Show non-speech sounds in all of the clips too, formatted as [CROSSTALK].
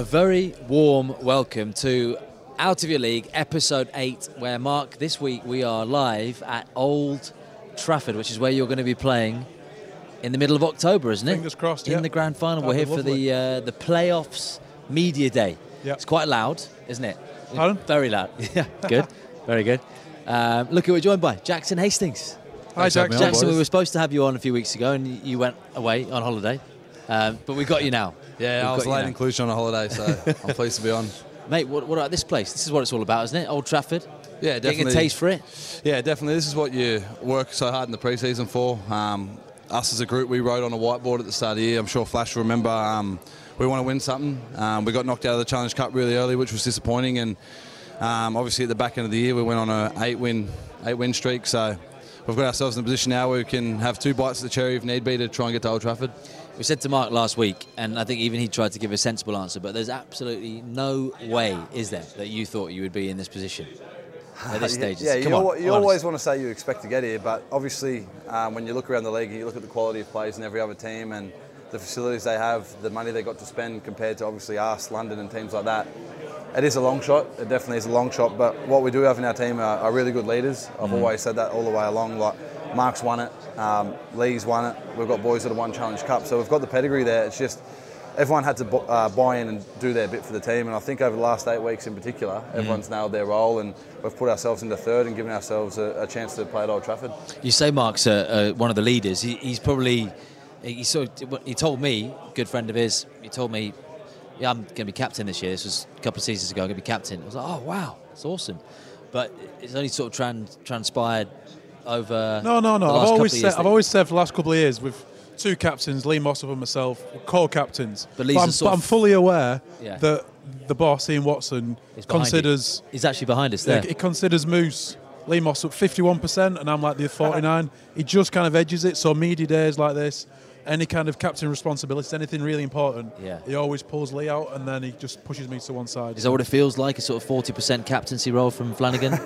A very warm welcome to Out of Your League, episode 8, where, Mark, this week we are live at Old Trafford, which is where you're going to be playing in the middle of October, isn't it? Fingers crossed, In yeah. the grand final. That'd we're here for the uh, the playoffs media day. Yeah. It's quite loud, isn't it? Pardon? Very loud. [LAUGHS] Yeah, good. Very good. Um, look who we're joined by Jackson Hastings. Hi, Jackson. Jackson, we were supposed to have you on a few weeks ago, and you went away on holiday, um, but we got you now. Yeah, We've I was got you late in Cluj on a holiday, so [LAUGHS] I'm pleased to be on. Mate, what, what about this place? This is what it's all about, isn't it? Old Trafford. Yeah, definitely. Getting a taste for it. Yeah, definitely. This is what you work so hard in the preseason for. Um, us as a group, we wrote on a whiteboard at the start of the year. I'm sure Flash will remember. Um, we want to win something. Um, we got knocked out of the Challenge Cup really early, which was disappointing. And um, obviously, at the back end of the year, we went on a eight-win, eight-win streak. So we've got ourselves in a position now where we can have two bites of the cherry if need be to try and get to Old Trafford. We said to Mark last week, and I think even he tried to give a sensible answer, but there's absolutely no way, is there, that you thought you would be in this position at this [LAUGHS] stage? Yeah, Come you, on, you always want to say you expect to get here, but obviously, um, when you look around the league and you look at the quality of players in every other team and the facilities they have, the money they got to spend compared to obviously us, London, and teams like that, it is a long shot. It definitely is a long shot. But what we do have in our team are, are really good leaders. Mm. I've always said that all the way along. Like Mark's won it, um, Lee's won it. We've got boys that have won Challenge Cup, so we've got the pedigree there. It's just everyone had to bu- uh, buy in and do their bit for the team. And I think over the last eight weeks in particular, Mm. everyone's nailed their role and we've put ourselves into third and given ourselves a, a chance to play at Old Trafford. You say Mark's uh, uh, one of the leaders. He, he's probably he sort of, he told me, good friend of his, he told me, yeah, I'm going to be captain this year. This was a couple of seasons ago. I'm going to be captain. I was like, oh wow, that's awesome. But it's only sort of tran- transpired over. No, no, no. I've always said, I've always said for the last couple of years with two captains, Lee Mossop and myself, we're co-captains. But But, I'm, but I'm fully aware Yeah. that the boss, Ian Watson, behind you. considers He's actually behind us there. he considers Moose Lee Mossop 51%, and I'm like the 49. he just kind of edges it. So media days like this, any kind of captain responsibilities, anything really important, Yeah. he always pulls Lee out, and then he just pushes me to one side. Is that what it feels like? A sort of 40% captaincy role from Flanagan? [LAUGHS]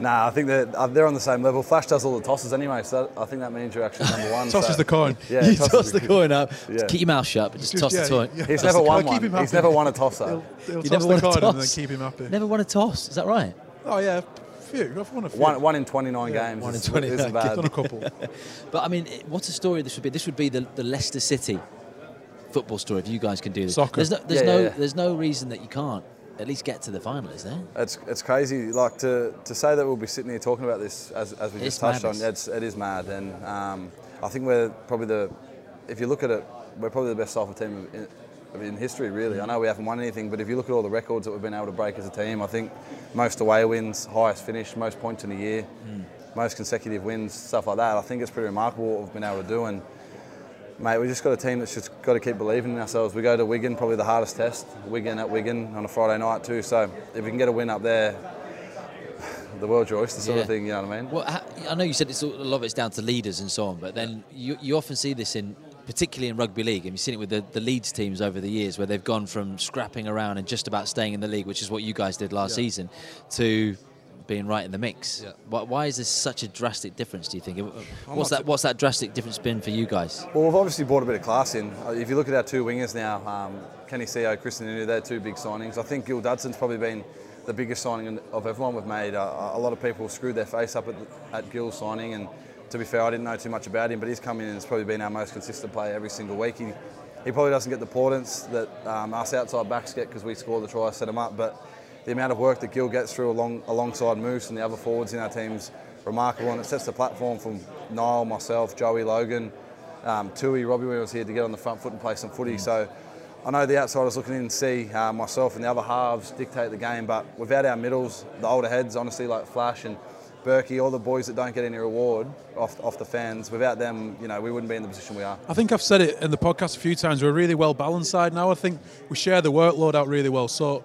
Nah, I think that uh, they're on the same level. Flash does all the tosses anyway, so I think that means you're actually number one. [LAUGHS] Tosses so- the coin. [LAUGHS] Yeah, you toss the coin up. Yeah. Keep your mouth shut, but just, Just- toss yeah, the coin. yeah. He's Toss never the won coin. Keep one. him He's never won a toss though. He'll You toss never the won a coin and then toss? keep him happy. Never won a toss. Is that right? Oh yeah, few. I've won a few. One, one in 29 Yeah, games. one in 29 isn't bad. Done a couple. [LAUGHS] But I mean, what a story this would be. This would be the, the Leicester City football story if you guys can do this. Soccer. There's no, there's Yeah, no, yeah, yeah. there's no reason that you can't at least get to the final, is there? It's, it's crazy. Like to, to say that we'll be sitting here talking about this as, as we It's just touched madness. on. It's, it is mad, and um, I think we're probably the. If you look at it, we're probably the best soccer team in, in history. Really, I know we haven't won anything, but if you look at all the records that we've been able to break as a team, I think most away wins, highest finish, most points in a year, hmm. most consecutive wins, stuff like that. I think it's pretty remarkable what we've been able to do, and Mate, we've just got a team that's just got to keep believing in ourselves. We go to Wigan, probably the hardest test. Wigan at Wigan on a Friday night too. So if we can get a win up there, [SIGHS] the world's your oyster sort Yeah. of thing. You know what I mean? Well, I know you said it's all, a lot of it's down to leaders and so on, but then you, you often see this in, particularly in rugby league, and you've seen it with the, the Leeds teams over the years, where they've gone from scrapping around and just about staying in the league, which is what you guys did last season, to being right in the mix. Yeah. Why, why is this such a drastic difference? Do you think? What's that? What's that drastic difference been for you guys? Well, we've obviously brought a bit of class in. Uh, If you look at our two wingers now, um, Kenny Sio, Krisnan Inu, they're two big signings. I think Gil Dudson's probably been the biggest signing of everyone we've made. Uh, a lot of people screwed their face up at, at Gil's signing, and to be fair, I didn't know too much about him, but he's come in and has probably been our most consistent player every single week. He, he probably doesn't get the importance that um, us outside backs get because we score the try, set him up, but the amount of work that Gil gets through along, alongside Moose and the other forwards in our team's remarkable, and it sets the platform from Niall, myself, Joey, Logan, um, Tui, Robbie when he was here to get on the front foot and play some footy. So I know the outsiders looking in and see uh, myself and the other halves dictate the game, but without our middles, the older heads, honestly, like Flash and Berkey, all the boys that don't get any reward off, off the fans, without them, you know, we wouldn't be in the position we are. I think I've said it in the podcast a few times. We're a really well balanced side now. I think we share the workload out really well. So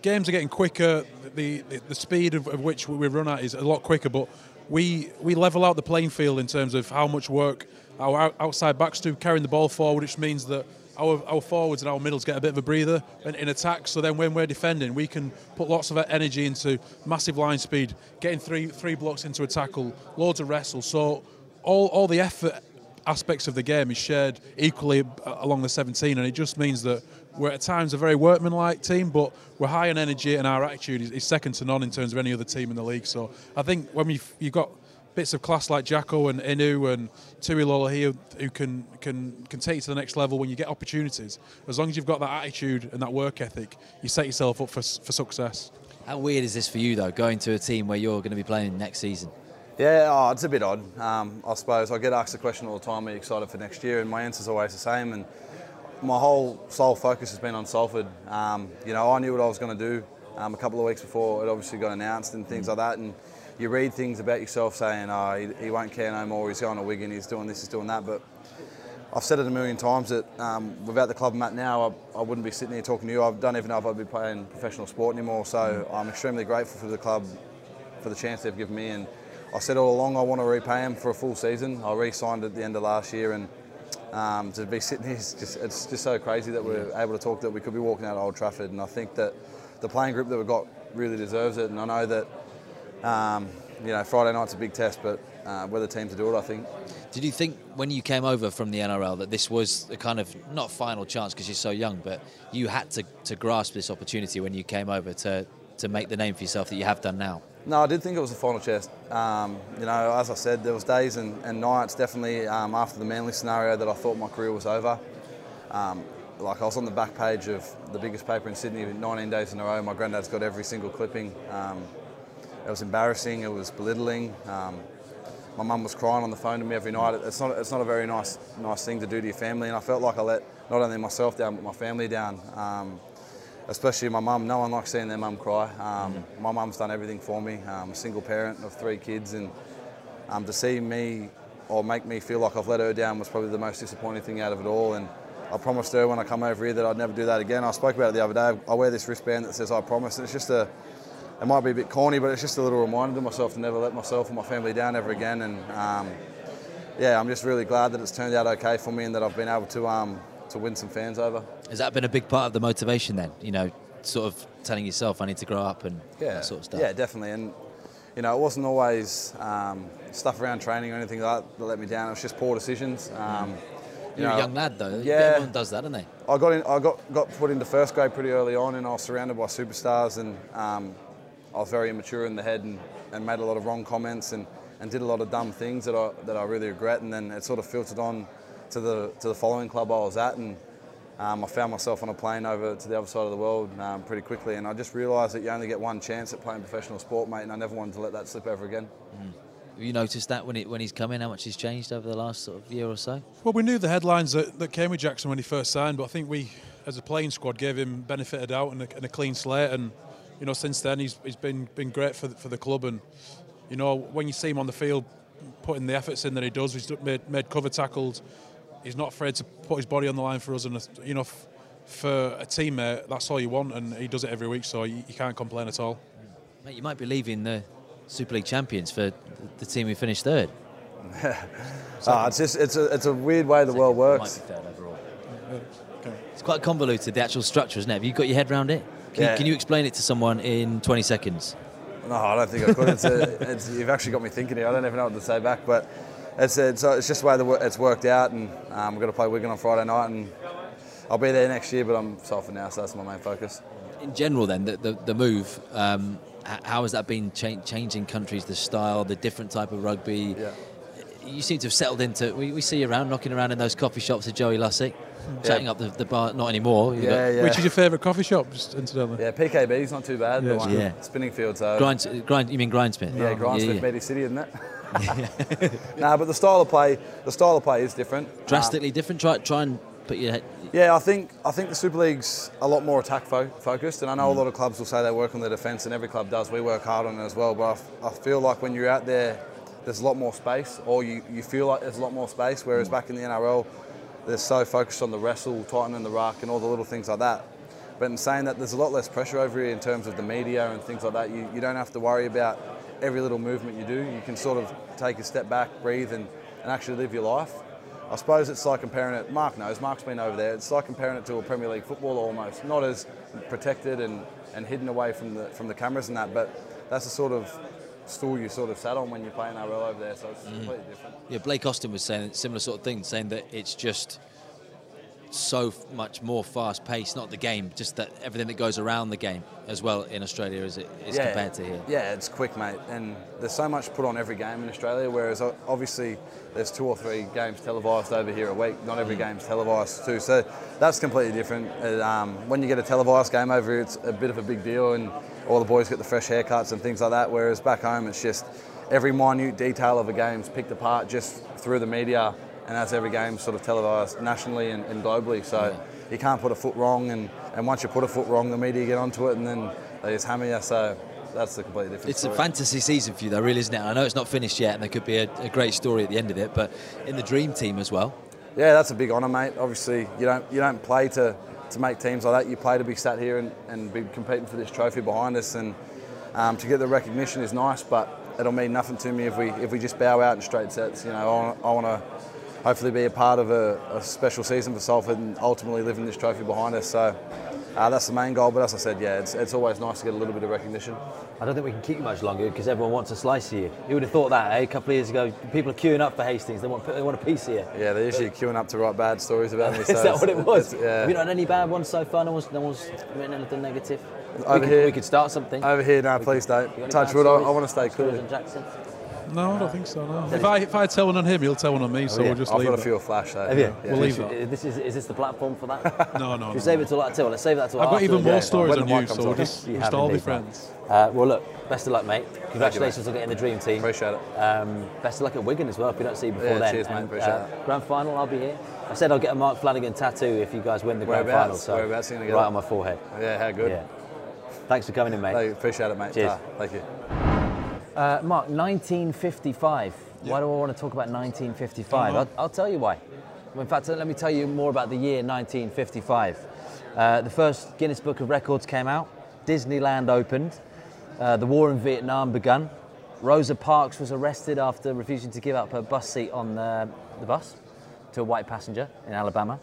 games are getting quicker. The the, the speed of, of which we run at is a lot quicker. But we we level out the playing field in terms of how much work our outside backs do carrying the ball forward, which means that. Our, our forwards and our middles get a bit of a breather in, in attack. So then, when we're defending, we can put lots of energy into massive line speed, getting three three blocks into a tackle, loads of wrestle. So all, all the effort aspects of the game is shared equally along the 17, and it just means that we're at times a very workmanlike team, but we're high on energy, and our attitude is, is second to none in terms of any other team in the league. So I think when you've, you've got bits of class like Jacko and Inu and Tuilola here who can can can take you to the next level when you get opportunities. As long as you've got that attitude and that work ethic, you set yourself up for for success. How weird is this for you though, going to a team where you're going to be playing next season? Yeah, oh, it's a bit odd. Um, I suppose I get asked the question all the time: Are you excited for next year? And my answer's always the same. And my whole sole focus has been on Salford. Um, you know, I knew what I was going to do um, a couple of weeks before it obviously got announced and things like that. And you read things about yourself saying, oh, he, he, won't care no more, he's going to Wigan, he's doing this, he's doing that. But I've said it a million times that um, without the club I'm at now, I, I, wouldn't be sitting here talking to you. I don't even know if I'd be playing professional sport anymore. So I'm extremely grateful for the club for the chance they've given me. And I said all along I want to repay them for a full season. I re-signed at the end of last year and um, to be [LAUGHS] sitting here, it's just, it's just so crazy that we're able to talk that we could be walking out of Old Trafford. And I think that the playing group that we've got really deserves it. And I know that um, you know, Friday night's a big test, but uh, we're the team to do it, I think. Did you think when you came over from the NRL that this was a kind of not final chance because you're so young, but you had to, to grasp this opportunity when you came over to, to make the name for yourself that you have done now? No, I did think it was a final chance. Um, you know, as I said, there was days and, and nights definitely um, after the Manly scenario that I thought my career was over. Um, like I was on the back page of the biggest paper in Sydney 19 days in a row. My granddad's got every single clipping. Um, it was embarrassing. It was belittling. Um, my mum was crying on the phone to me every night. It's not, it's not a very nice, nice thing to do to your family, and I felt like I let not only myself down but my family down. Um, especially my mum. No one likes seeing their mum cry. Um. My mum's done everything for me. I'm a single parent of three kids, and um, to see me or make me feel like I've let her down was probably the most disappointing thing out of it all. And I promised her when I come over here that I'd never do that again. I spoke about it the other day. I wear this wristband that says I promise, and it's just a it might be a bit corny, but it's just a little reminder to myself to never let myself or my family down ever again. And um, yeah, I'm just really glad that it's turned out okay for me and that I've been able to um, to win some fans over. Has that been a big part of the motivation then? You know, sort of telling yourself I need to grow up and yeah, that sort of stuff. Yeah, definitely. And you know, it wasn't always um, stuff around training or anything like that that let me down. It was just poor decisions. Um, you You're know, a young lad though. Yeah, everyone does that, don't they? I got in. I got got put into first grade pretty early on, and I was surrounded by superstars, and um, I was very immature in the head and, and made a lot of wrong comments and, and did a lot of dumb things that I, that I really regret. And then it sort of filtered on to the, to the following club I was at. And um, I found myself on a plane over to the other side of the world um, pretty quickly. And I just realised that you only get one chance at playing professional sport, mate. And I never wanted to let that slip ever again. Mm. Have you noticed that when, it, when he's come in, how much he's changed over the last sort of year or so? Well, we knew the headlines that, that came with Jackson when he first signed, but I think we, as a playing squad, gave him benefit of doubt and a, and a clean slate. And you know, since then he's, he's been been great for the, for the club. And you know, when you see him on the field, putting the efforts in that he does, he's made, made cover tackles. He's not afraid to put his body on the line for us. And you know, for a teammate, that's all you want, and he does it every week. So you, you can't complain at all. Mate, you might be leaving the Super League champions for the team who finished third. oh, [LAUGHS] it's just it's a it's a weird way the world works. It's quite convoluted the actual structure, isn't it? Have you got your head around it? Can, yeah. you, can you explain it to someone in 20 seconds? No, I don't think I could. It's a, [LAUGHS] it's, you've actually got me thinking here. I don't even know what to say back, but it's, it's, it's just the way the, it's worked out, and um, we're going to play Wigan on Friday night, and I'll be there next year, but I'm for now, so that's my main focus. In general, then, the, the, the move, um, how has that been cha- changing countries, the style, the different type of rugby? Yeah. You seem to have settled into. We, we see you around, knocking around in those coffee shops with Joey Lussick chatting up the, the, bar. Not anymore. Yeah, yeah. Which is your favourite coffee shop, just incidentally? Yeah, PKB's not too bad. Yeah, yeah. Spinningfields. So. Grind, grind. You mean Grindsmith? Yeah, Grindsmith, yeah, yeah. City, isn't it? [LAUGHS] nah, but the style of play, the style of play is different. Drastically um, different. Try, try and put your head. Yeah, I think I think the Super League's a lot more attack fo- focused, and I know mm. a lot of clubs will say they work on their defence, and every club does. We work hard on it as well, but I, f- I feel like when you're out there, there's a lot more space, or you, you feel like there's a lot more space. Whereas mm. back in the NRL, they're so focused on the wrestle, tightening the ruck, and all the little things like that. But in saying that, there's a lot less pressure over here in terms of the media and things like that. You, you don't have to worry about every little movement you do. You can sort of take a step back, breathe, and, and actually live your life. I suppose it's like comparing it. Mark knows. Mark's been over there. It's like comparing it to a Premier League football almost. Not as protected and, and hidden away from the from the cameras and that, but that's the sort of stool you sort of sat on when you're playing NRL over there. So it's completely different. Yeah, Blake Austin was saying a similar sort of thing, saying that it's just so much more fast paced, not the game, just that everything that goes around the game as well in Australia is, is compared to here. Yeah, it's quick, mate. And there's so much put on every game in Australia, whereas obviously there's two or three games televised over here a week. Not every game's televised too. So that's completely different. Um, when you get a televised game over here, it's a bit of a big deal, and all the boys get the fresh haircuts and things like that. Whereas back home, it's just every minute detail of a game's picked apart just through the media, and that's every game sort of televised nationally and, and globally. So you can't put a foot wrong, and, and once you put a foot wrong, the media get onto it, and then they just hammer you. So that's the completely different. It's story. a fantasy season for you, though, really, isn't it? I know it's not finished yet, and there could be a, a great story at the end of it, but in the dream team as well. Yeah, that's a big honour, mate. Obviously, you don't you don't play to, to make teams like that. You play to be sat here and, and be competing for this trophy behind us, and um, to get the recognition is nice. But it'll mean nothing to me if we if we just bow out in straight sets. You know, I want to hopefully be a part of a, a special season for Salford and ultimately living this trophy behind us. So. Uh, that's the main goal, but as I said, yeah, it's, it's always nice to get a little bit of recognition. I don't think we can keep you much longer because everyone wants a slice of you. You would have thought that, eh? A couple of years ago, people are queuing up for Hastings. They want, they want a piece of you. Yeah, they're usually queuing up to write bad stories about me. [LAUGHS] Is so that what it was? Yeah. Have you not had any bad ones so far? No one's, no one's written anything negative? Over we, could, here- we could start something. Over here, no, please don't. Touch wood, I. I want to stay cool. on Jackson? No, I don't think so. No. If I if I tell one on him, he'll tell one on me. So yeah. we'll just leave. I've leave got a it. few flash though. Have you? We'll leave Should- that. Is this, is, is this the platform for that? [LAUGHS] No, no. Should we no. save it till like till? Let's save that till I've got even more stories when on you, so we'll on. just, You just all be friends. Uh, well, look, best of luck, mate. Congratulations on getting the dream team. Appreciate it. Um, best of luck at Wigan as well if we don't see you before Yeah, then. cheers, mate. And, Appreciate uh, it. Grand final, I'll be here. I said I'll get a Mark Flanagan tattoo if you guys win the grand final. Whereabouts? So Whereabouts are you gonna get right it? on my forehead. Yeah, how good. Yeah. Thanks for coming in, mate. Hey, appreciate it, mate. Cheers. Ah, thank you. Uh, Mark, 1955. Why do I want to talk about 1955? I'll, I'll tell you why. In fact, let me tell you more about the year 1955. Uh, the first Guinness Book of Records came out. Disneyland opened. Uh, the war in Vietnam begun. Rosa Parks was arrested after refusing to give up her bus seat on the, the bus to a white passenger in Alabama.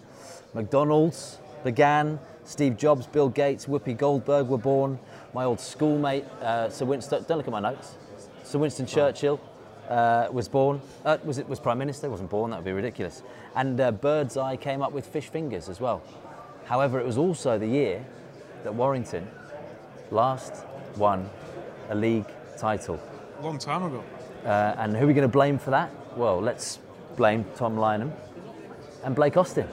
McDonald's began. Steve Jobs, Bill Gates, Whoopi Goldberg were born. My old schoolmate, uh, Sir Winston, don't look at my notes. Sir Winston Churchill uh, was born. Uh, was it was prime minister? Wasn't born. That would be ridiculous. And uh, Birdseye came up with fish fingers as well. However, it was also the year that Warrington last won a league title. Long time ago. Uh, and who are we going to blame for that? Well, let's blame Tom Lineham and Blake Austin.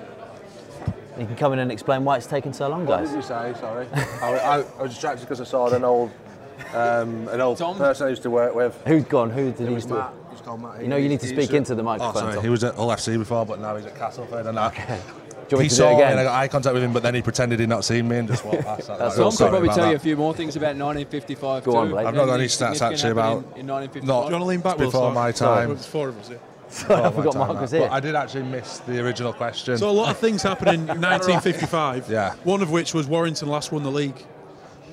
You can come in and explain why it's taken so long, guys. What guys. did you say? Sorry. I, I, I was distracted because I saw an old, um, an old Tom? person I used to work with. Who's gone? Who did It he was used to? Matt. He's called Matt. You know, you need to speak into the microphone. Oh, sorry. Tom. He was at Hull FC before, but now he's at Castleford. And I, [LAUGHS] Do you he me to do saw it me and I got eye contact with him, but then he pretended he'd not seen me and just walked past. [LAUGHS] That's That's like, all. oh, Tom could probably about tell you a few more things about 1955 Go too. on, Blake. I've not got any Anything stats actually about. in, in 1955. Not Do you want to lean back? Before my time. There's four of us here. [LAUGHS] Sorry, I forgot time, Mark was here. I did actually miss the original question. So a lot of things happened in 1955. Yeah. One of which was Warrington last won the league.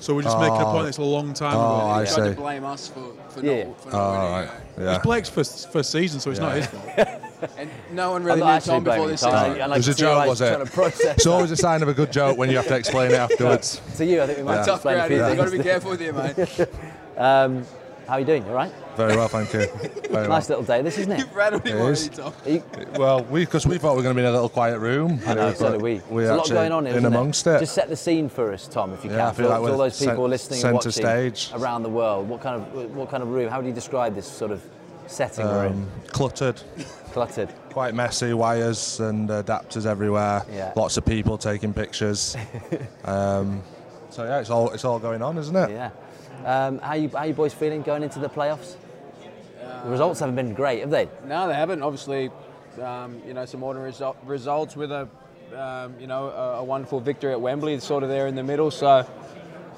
So we're just making a Oh. point. It's a long time Oh, ago. I He tried see. to blame us for, for Yeah. not, for Oh, not all winning. right. It's Blake's first, first season, so it's not his fault. [LAUGHS] And no one I'm really knew actually Tom before this Tom. season. I It like was a see how joke, he's was it? trying to process It's always a sign of a good joke when you have to explain it [LAUGHS] afterwards. To you, I think we might have to Tough explain a crowd. few You've got to be careful with you, mate. [LAUGHS] Um, how are you doing? You all right? Very well, thank you. [LAUGHS] Very Nice well. little day, this isn't it? You've rattled him It already, is. Tom. Are you- Well, we because we thought we were going to be in a little quiet room. I know, so do we. We're There's a lot going on here, in isn't amongst it. Just set the scene for us, Tom, if you Yeah, can. I feel for, like all those people cent- listening and watching stage. around the world, what kind of what kind of room? How would you describe this sort of setting we're in? Um, cluttered, Cluttered. quite messy, wires and adapters everywhere. Yeah. Lots of people taking pictures. [LAUGHS] um, so yeah, it's all it's all going on, isn't it? Yeah. Um, how you how you boys feeling going into the playoffs? The results haven't been great, have they? No, they haven't. Obviously, um, you know, some ordinary result, results with a, um, you know, a, a wonderful victory at Wembley, It's sort of there in the middle. So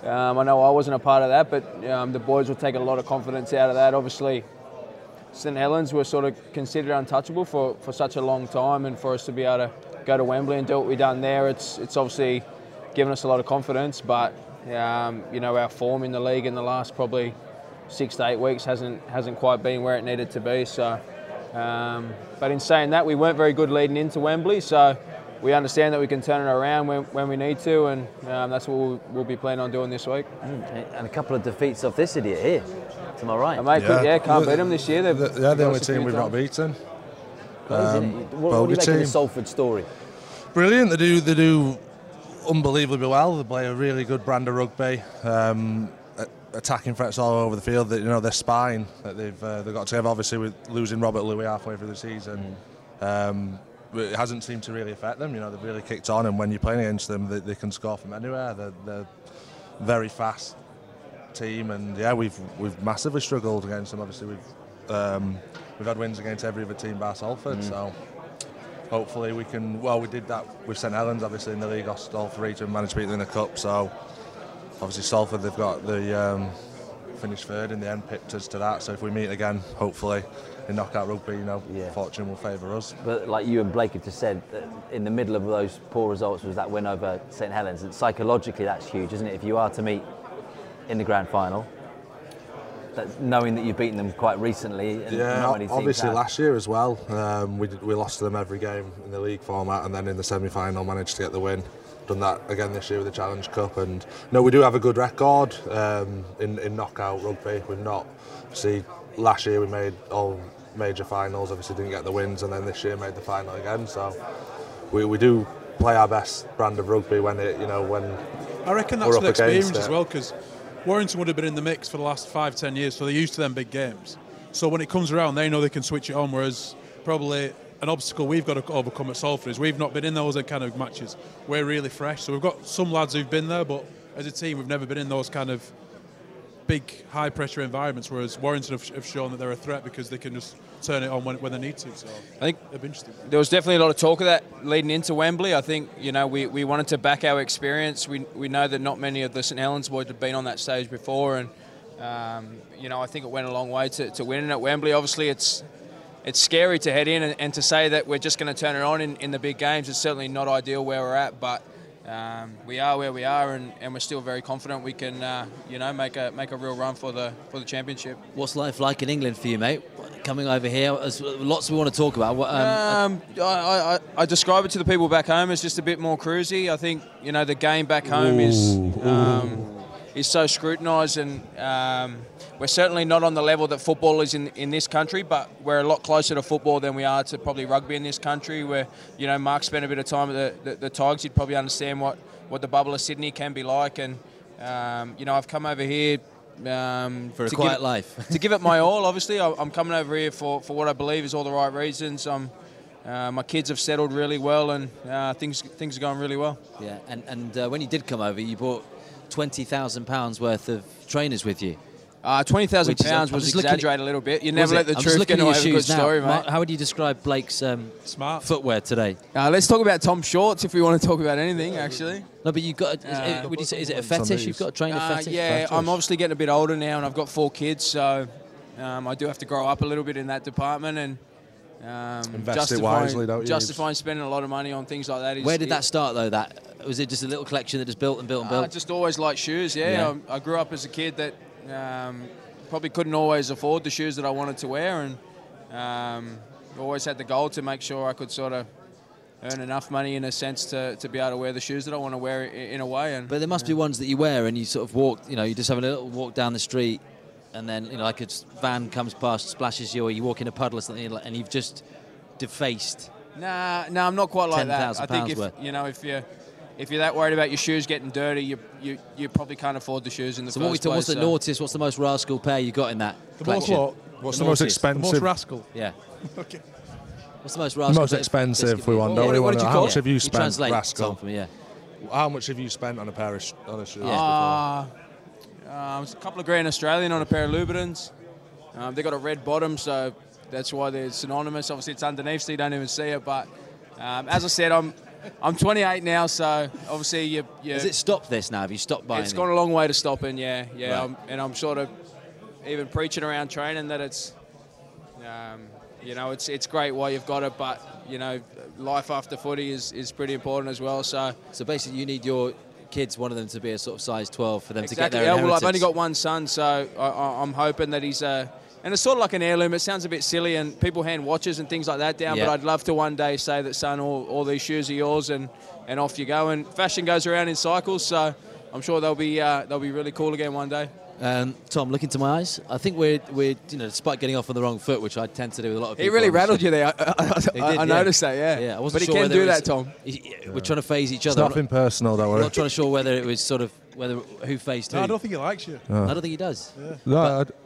um, I know I wasn't a part of that, but um, the boys will take a lot of confidence out of that. Obviously, St Helens were sort of considered untouchable for, for such a long time, and for us to be able to go to Wembley and do what we've done there, it's it's obviously given us a lot of confidence. But um, you know, our form in the league in the last probably six to eight weeks hasn't hasn't quite been where it needed to be. So, um, but in saying that, we weren't very good leading into Wembley. So, we understand that we can turn it around when, when we need to, and um, that's what we'll, we'll be planning on doing this week. And a couple of defeats off this idiot here, to my right. And mate, yeah, yeah can't beat them this year. They've, The- they've They're the only us a few team we've not beaten. What is it? um, What, what do you Boga make of the. Salford story? Brilliant. They do. They do unbelievably well. They play a really good brand of rugby. Um, a- attacking threats all over the field. That you know their spine that they've uh, they've got together. Obviously, with losing Robert Lui halfway through the season, um, it hasn't seemed to really affect them. You know they've really kicked on, and when you're playing against them, they, they can score from anywhere. They're, they're very fast team, and yeah, we've we've massively struggled against them. Obviously, we've um, we've had wins against every other team bar Salford, so hopefully we can. Well, we did that with St Helens, obviously in the league, lost all three to manage to beat them in the cup. So obviously Salford, they've got the um, finished third in the end, pipped us to that. So if we meet again, hopefully in knockout rugby, you know, Yeah. fortune will favour us. But like you and Blake have just said, in the middle of those poor results was that win over St Helens. And psychologically, that's huge, isn't it? If you are to meet in the grand final, that, knowing that you've beaten them quite recently, and Yeah, not many obviously last year as well. Um, we did, we lost to them every game in the league format, and then in the semi-final managed to get the win. Done that again this year with the Challenge Cup, and no, we do have a good record um, in in knockout rugby. We've not see last year we made all major finals. Obviously didn't get the wins, and then this year made the final again. So we, we do play our best brand of rugby when it you know when I reckon that's an experience as well because Warrington would have been in the mix for the last five, ten years, so they're used to them big games. So when it comes around, they know they can switch it on. Whereas probably an obstacle we've got to overcome at Salford is we've not been in those kind of matches. We're really fresh, so we've got some lads who've been there, but as a team, we've never been in those kind of big, high pressure environments. Whereas Warrington have, have shown that they're a threat because they can just turn it on when, when they need to. So I think it'll be interesting. there was definitely a lot of talk of that leading into Wembley. I think you know we, we wanted to back our experience. We, we know that not many of the St Helens boys have been on that stage before, and um, you know I think it went a long way to, to winning at Wembley. Obviously, it's it's scary to head in and, and to say that we're just going to turn it on in, in the big games. It's certainly not ideal where we're at, but. Um, we are where we are, and, and we're still very confident we can, uh, you know, make a make a real run for the for the championship. What's life like in England for you, mate? Coming over here, there's lots we want to talk about. What, Um, Um, I, I, I describe it to the people back home as just a bit more cruisy. I think you know the game back home is um, is so scrutinised, and um, we're certainly not on the level that football is in in this country. But we're a lot closer to football than we are to probably rugby in this country. Where you know Mark spent a bit of time at the, the, the Tigers, he'd probably understand what what the bubble of Sydney can be like. And um, you know I've come over here. Um, For a quiet give, life. [LAUGHS] to give it my [LAUGHS] all, obviously, I- I'm coming over here for, for what I believe is all the right reasons. Um, uh, my kids have settled really well, and uh, things things are going really well. yeah, and and uh, when you did come over, you brought twenty thousand pounds worth of trainers with you. Uh, Twenty thousand pounds was just looking exaggerated a little bit. You never let the I'm truth looking get at away your with a good shoes now. story, mate. how would you describe Blake's um, Smart. footwear today? Uh, let's talk about Tom Shorts if we want to talk about anything. Actually, No, but you've got. A, is Uh, it, would you say is it a fetish? You've got a trainer Uh, fetish. yeah, Fetish. I'm obviously getting a bit older now, and I've got four kids, so um, I do have to grow up a little bit in that department and. Um, Invest it justifying, wisely, don't you? justifying spending a lot of money on things like that. Is, Where did that start though? That was it just a little collection that just built and built and built. I just always liked shoes. Yeah, Yeah. I, I grew up as a kid that um, probably couldn't always afford the shoes that I wanted to wear, and um, always had the goal to make sure I could sort of earn enough money in a sense to, to be able to wear the shoes that I want to wear in a way. And But there must be ones that you wear and you sort of walk, you know, you just have a little walk down the street and then, you know, like a van comes past, splashes you, or you walk in a puddle or something and you've just defaced. Nah, no, I'm not quite like that. £10,000 I think if worth. you know if you if you're that worried about your shoes getting dirty, you you, you probably can't afford the shoes in the So first what we talk, what's place. the so- naughtiest, what's the most rascal pair you got in that The most collection? what? What's The the, most naughtiest. The most expensive? rascal. Yeah. [LAUGHS] Okay. What's the most the rascal? most expensive biscuit we want. What- what- what did you call How it? much have you You spent, translate rascal? Tom, for me, yeah. How much have you spent on a pair of, sh- on a shoe? Uh, um, it's a couple of grand Australian on a pair of Louboutins. Um, they got a red bottom, so that's why they're synonymous. Obviously, it's underneath, so you don't even see it. But um, as I said, I'm I'm 28 now, so obviously you, you Has it stopped this now? Have you stopped buying it's gone a long way to stopping. Yeah, yeah, Right. I'm, and I'm sort of even preaching around training that it's. Um, you know, it's it's great while you've got it, but you know, life after footy is, is pretty important as well. So So basically, you need your kids, one of them to be a sort of size 12 for them to get Exactly. their Yeah, well, I've only got one son, so I, I, I'm hoping that he's a, and it's sort of like an heirloom. It sounds a bit silly, and people hand watches and things like that down. Yeah. But I'd love to one day say that, son, all, all these shoes are yours, and, and off you go. And fashion goes around in cycles, so I'm sure they'll be uh, they'll be really cool again one day. Um, Tom, look into my eyes. I think we're, we're, you know, despite getting off on the wrong foot, which I tend to do with a lot of people. He people. really rattled you there. I, I, I, He I did, yeah. noticed that, yeah. Yeah, I wasn't but he can whether do it was- that, Tom. he- We're trying to phase each It's other. I'm nothing personal, don't not, worry. not trying to sure whether it was sort of whether who faced who. No, I don't think he likes you. I don't think he does. No,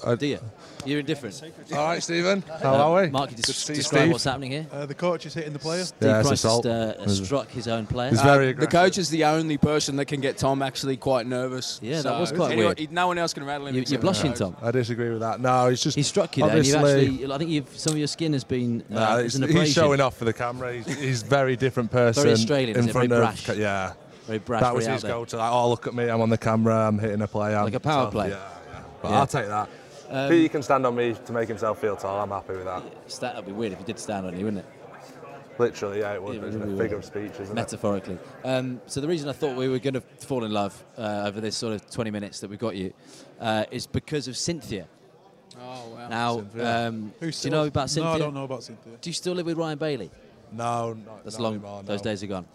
I, I, Do you? You're indifferent. all right, Stephen. How are we? Mark, you Good to just see you, describe Steve. what's happening here. Uh, the coach is hitting the player. Steve Yeah, it's Price assault. just uh, struck his own player. He's very aggressive. the coach is the only person that can get Tom actually quite nervous. Yeah, that was quite anyone- weird. No one else can rattle him. You, you're blushing, Tom. I disagree with that. No, he's just. He struck you there. And obviously- actually, I think you've, some of your skin has been. Uh, Nah, he's, an he's showing off for the camera. He's, he's a very different person. Very Australian, in isn't front Very of, brash. Yeah, Very brash. That was his out there. go-to. Like, oh, look at me! I'm on the camera. I'm hitting a play. I'm, Like a power so, play. Yeah, yeah. But Yeah. I'll take that. If he can stand on me to make himself feel tall, I'm happy with that. That would be weird if he did stand on you, wouldn't it? Literally, yeah, it would, Yeah, it isn't would it? be Figure weird. of speech, isn't it? Metaphorically. Um, so the reason I thought we were going to fall in love uh, over this sort of 20 minutes that we've got you uh, is because of Cynthia. Oh, wow. Now, Cynthia. um, do you know about Cynthia? No, I don't know about Cynthia. Do you still live with Ryan Bailey? No, not, That's not long. anymore, Those days are gone.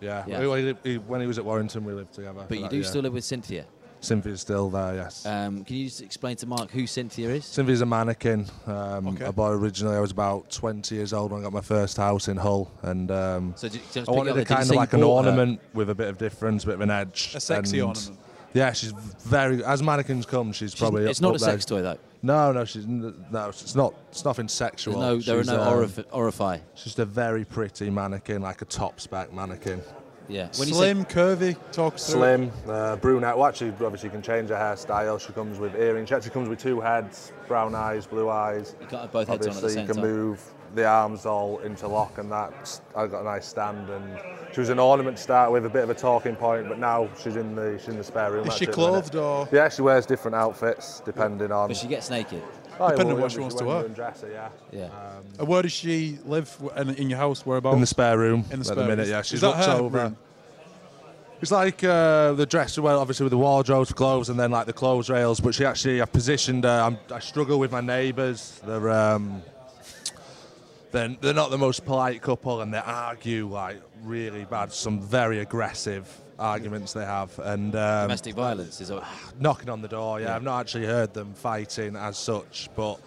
Yeah, Yeah. We- we- he- when he was at Warrington, we lived together. But you that do year. still live with Cynthia. Cynthia's still there. Yes. Um, can you just explain to Mark who Cynthia is? Cynthia's a mannequin. Um, Okay. I bought her originally. I was about 20 years old when I got my first house in Hull, and um, So did, just I pick wanted up a there, did you kind of like an bought her? ornament with a bit of difference, a bit of an edge. A sexy and- ornament. Yeah, she's very. As mannequins come, she's She's- probably. It's up- not up a there. sex toy though. No, no, she's no. It's not. It's nothing There's sexual. no, there are no um, orif- orify. She's just a very pretty mannequin, like a top spec mannequin. Yeah. When you say- Slim, curvy, talk us through it. Slim, uh, brunette. Well, actually, obviously, you can change her hairstyle. She comes with earrings. She actually comes with two heads, brown eyes, blue eyes. You can't have both heads on at the Obviously, same you can time. move the arms all interlock, and that I got a nice stand. And she was an ornament to start with, a bit of a talking point, but now she's in the she's in the spare room. Is she actually, at the minute. clothed or? Yeah, she wears different outfits depending on. but she gets naked. Oh, yeah, Depending on what she obviously wants to wear. you her, yeah. Yeah. Uh, Where does she live in, in your house? Whereabouts? In the spare room In the at spare the minute, room. yeah. Is She's that looked her over. room? It's like uh, the dresser, well, obviously with the wardrobes, clothes, and then like the clothes rails. But she actually, I've positioned her. I'm, I struggle with my neighbours. They're um, they're, they're not the most polite couple, and they argue like really bad. Some very aggressive arguments they have, and um, Domestic violence is. a- knocking on the door. Yeah, I've not actually heard them fighting as such, but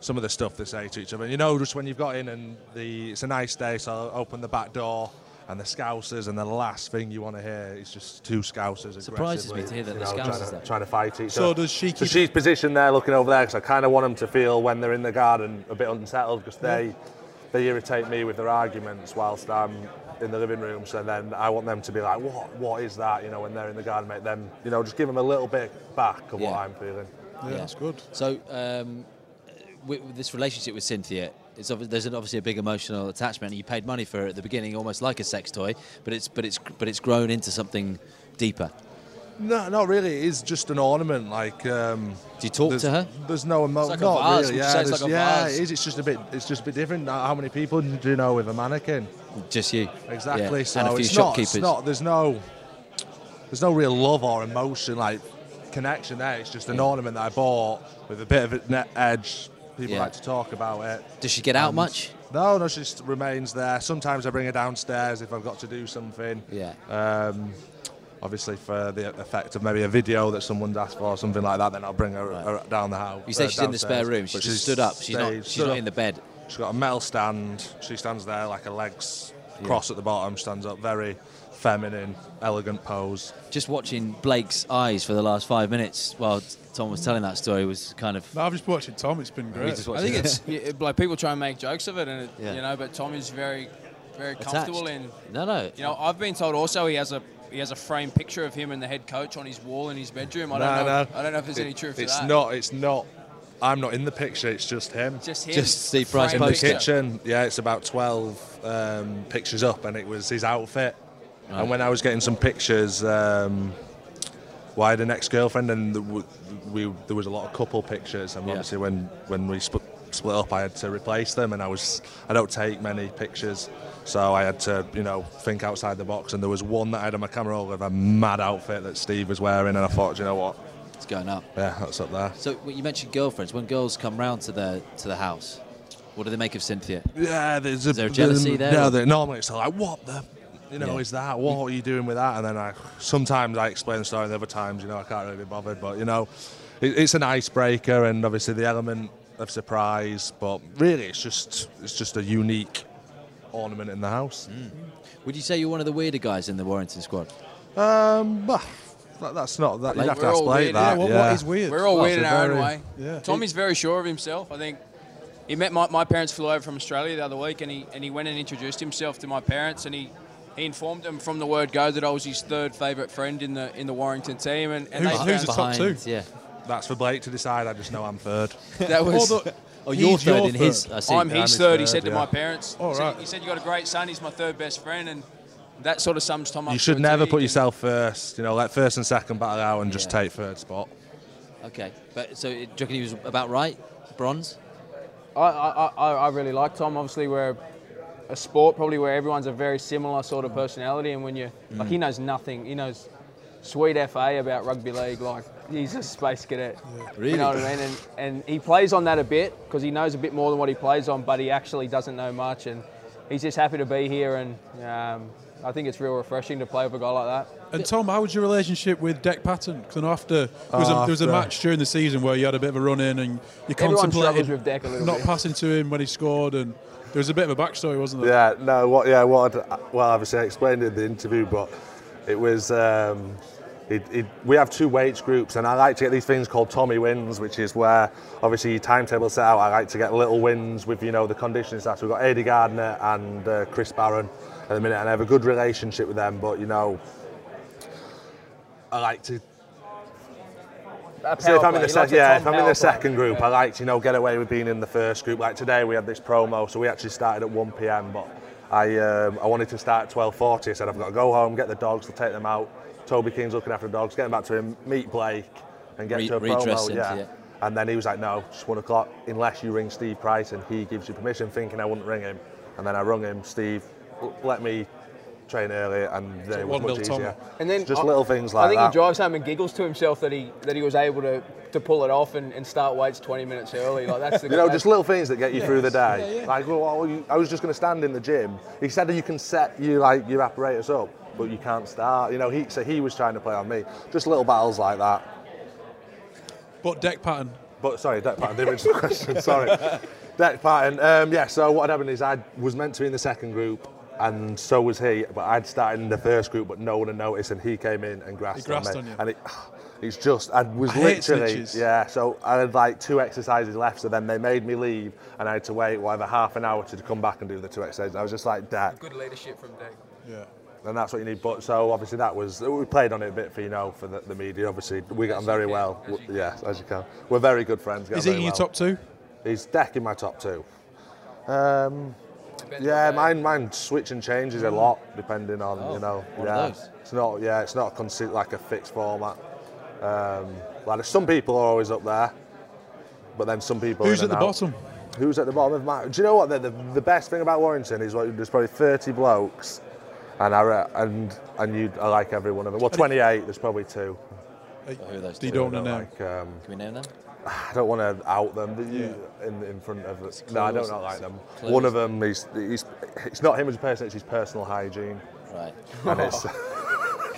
some of the stuff they say to each other. And You know, just when you've got in and the it's a nice day, so I'll open the back door. And the scousers, and the last thing you want to hear is just two scousers. Surprises me to hear that You the know, scouts trying, to, there. trying to fight each So other. So does she So she's positioned there looking over there because I kind of want them to feel when they're in the garden a bit unsettled because they they irritate me with their arguments whilst I'm in the living room. So then I want them to be like, what what is that? You know, when they're in the garden, make them you know just give them a little bit back of Yeah. what I'm feeling. Yeah, that's good. So, um, with, with this relationship with Cynthia, it's obvi- there's an, obviously a big emotional attachment. You paid money for it at the beginning, almost like a sex toy, but it's but it's but it's grown into something deeper. No, not really. It is just an ornament. Like, um, Do you talk to her? There's no emotion. like not vase, really. Yeah, it's like yeah, vase? it is. It's just a bit. It's just a bit different. How many people do you know with a mannequin? Just you. Exactly. Yeah. So and a few it's not, shopkeepers. it's not. There's no. There's no real love or emotion like connection there. It's just an ornament that I bought with a bit of a net edge. People Yeah. like to talk about it. Does she get out And- much? No, no, she just remains there. Sometimes I bring her downstairs if I've got to do something. Yeah. Um, obviously, for the effect of maybe a video that someone's asked for or something like that, then I'll bring her, her down the house. You say uh, she's in the spare room. But She's just stood up. She's not. She's stood not up. in the bed. She's got a metal stand. She stands there like her legs cross at the bottom. Stands up, very feminine, elegant pose. Just watching Blake's eyes for the last five minutes while Tom was telling that story was kind of. No, I've just watching Tom. It's been great. I think it's [LAUGHS] yeah, like people try and make jokes of it, and it, Yeah. you know, but Tom is very, very Attached. comfortable in. No, no. You know, I've been told also he has a he has a framed picture of him and the head coach on his wall in his bedroom. I don't No, know. no. I don't know if there's It- any truth to It's that. not. It's not. I'm not in the picture. It's just him. just him. Just Steve Price in the poster. picture. kitchen. Yeah, it's about 12 um, pictures up, and it was his outfit. And when I was getting some pictures, um, well, I had an ex-girlfriend, and the, we there was a lot of couple pictures. And Yeah. obviously, when when we split, split up, I had to replace them, and I was I don't take many pictures, so I had to you know think outside the box. And there was one that I had on my camera roll of a mad outfit that Steve was wearing, and I thought, "Do you know what, It's going up. Yeah, that's up there. So you mentioned girlfriends. When girls come round to the to the house, what do they make of Cynthia? Yeah, there's a, there jealousy there, Yeah, they- normally it's like, what the, you know, Yeah. is that? What are you doing with that? And then I sometimes I explain the story, and other times, you know, I can't really be bothered. But you know, it, it's an icebreaker, and obviously the element of surprise. But really, it's just it's just a unique ornament in the house. Would you say you're one of the weirder guys in the Warrington squad? Um, bah, that, that's not that. You'd have to we're ask Blake weird, that. yeah, what, what is weird? We're all Well, weird in it's a our own way. yeah. Tommy's very sure of himself. I think he met my, my parents flew over from Australia the other week, and he and he went and introduced himself to my parents, and he. He informed them from the word go that I was his third favourite friend in the in the Warrington team, and, and Who's- they who's found- the top two? Yeah. That's for Blake to decide. I just know I'm third. [LAUGHS] that was. Although- Oh, you're He's third your in his. third. I see. I'm I'm his his third, he third, said to my parents. Oh, he, said, right. he said, You got a great son, he's my third best friend. And that sort of sums Tom up. You should never put yourself first. You know, let first and second battle out and just Yeah. take third spot. Okay, but so do you reckon he was about right? Bronze. I, I, I, I really like Tom. Obviously, we're a sport probably where everyone's a very similar sort of mm. personality. And when you, like, he mm. knows nothing. He knows sweet FA about rugby league. Like, he's a space cadet. Really? You know what I mean? And, and he plays on that a bit because he knows a bit more than what he plays on, but he actually doesn't know much. And he's just happy to be here. And um, I think it's real refreshing to play with a guy like that. And Tom, how was your relationship with Dec Patton? Because after there was, a, there was a match during the season where you had a bit of a run in and you Everyone contemplated with Dec a not bit. passing to him when he scored, and there was a bit of a backstory, wasn't there? Yeah, no, what? Yeah, what? I'd- Well, obviously I explained it in the interview, but it was. Um, it, it, we have two weights groups, and I like to get these things called Tommy wins, which is where obviously your timetable set out. I like to get little wins with you know the conditioning staff. So we've got Adi Gardner and uh, Chris Barron at the minute, and I have a good relationship with them. But you know, I like to so if I'm in the sec- yeah, if I'm in the second group, I like to you know get away with being in the first group. Like today, we had this promo, so we actually started at 1 p.m. But I um, I wanted to start at 12:40. I said I've got to go home, get the dogs, we'll take them out. Toby King's looking after the dogs, getting back to him, meet Blake, and get Re- to a redress promo. into Yeah. And then he was like, no, just one o'clock, unless you ring Steve Price and he gives you permission, thinking I wouldn't ring him. And then I rung him, Steve, let me train early, and then it was much mil Tom. easier. And then just I- little things like that. I think that. he drives home and giggles to himself that he that he was able to, to pull it off and, and start weights 20 minutes early. Like that's [LAUGHS] the You know, just little things that get you through the day. Like, well, well, I was just going to stand in the gym. He said that you can set you like your apparatus up, but you can't start. You know, he so he was trying to play on me. Just little battles like that. But Dec Patton. But sorry, Dec Patton. The original [LAUGHS] question. Sorry, Dec Patton. Um, yeah. So what had happened is I was meant to be in the second group, and so was he. But I'd started in the first group, but no one had noticed, and he came in and grasped, grasped on me. on you. And it, [SIGHS] it's just, I was I literally, snitches. yeah. So I had like two exercises left, so then they made me leave, and I had to wait whatever half an hour to come back and do the two exercises. I was just like, Dad. good leadership from Dec. yeah. And that's what you need. But so obviously that was we played on it a bit for you know for the, the media. Obviously we get on very well. Yeah, as you can. We're very good friends. get Is he in very your top two? He's Dec in my top two. Um, yeah, mine mine switch and changes a lot depending on Oh, you know. one of yeah, those. it's not yeah, it's not a consi- like a fixed format. Um, like some people are always up there, but then some people. Who's in at the out. bottom? Who's at the bottom of my? Do you know what? The, the, the best thing about Warrington is what, there's probably 30 blokes, and I and and you I like every one of them. Well, 28. There's probably two. Who are those You two? don't know I now. Like, um, Can we name them? [SIGHS] I don't want to out them but you, in, in front of. No, I don't close, not like them. close. One of them is he's, it's not him as a person. It's his personal hygiene, Right. and it's. [LAUGHS]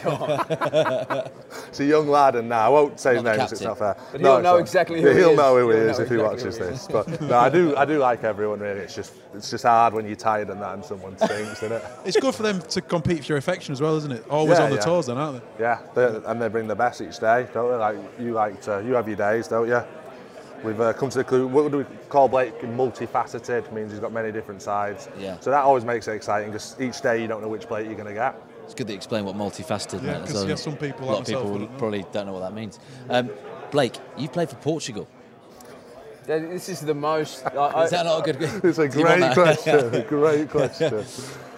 [LAUGHS] it's a young lad, and now I won't say his Not the name. 'cause It's not fair. But No, he'll know not. exactly who Yeah, he He'll is. know who he is know if he watches he this. But no, I do. I do like everyone really. It's just it's just hard when you're tired and that, and someone stinks, isn't it? It's good for them to compete for your affection as well, isn't it? Always Yeah, on the yeah. toes, then, aren't they? Yeah, they, and they bring the best each day, don't they? Like you like to, you have your days, don't you? We've uh, come to the clue. What do we call Blake multifaceted? Means he's got many different sides. Yeah. So that always makes it exciting because each day you don't know which plate you're going to get. It's good that you explain what multifaceted Yeah, meant. 'cause, as yeah, some people a lot of people myself will wouldn't know. probably don't know what that means. Um, Blake, you played for Portugal. This is the most. [LAUGHS] I, I, Is that not a good? [LAUGHS] It's a Do you want great that? question. a [LAUGHS] great question.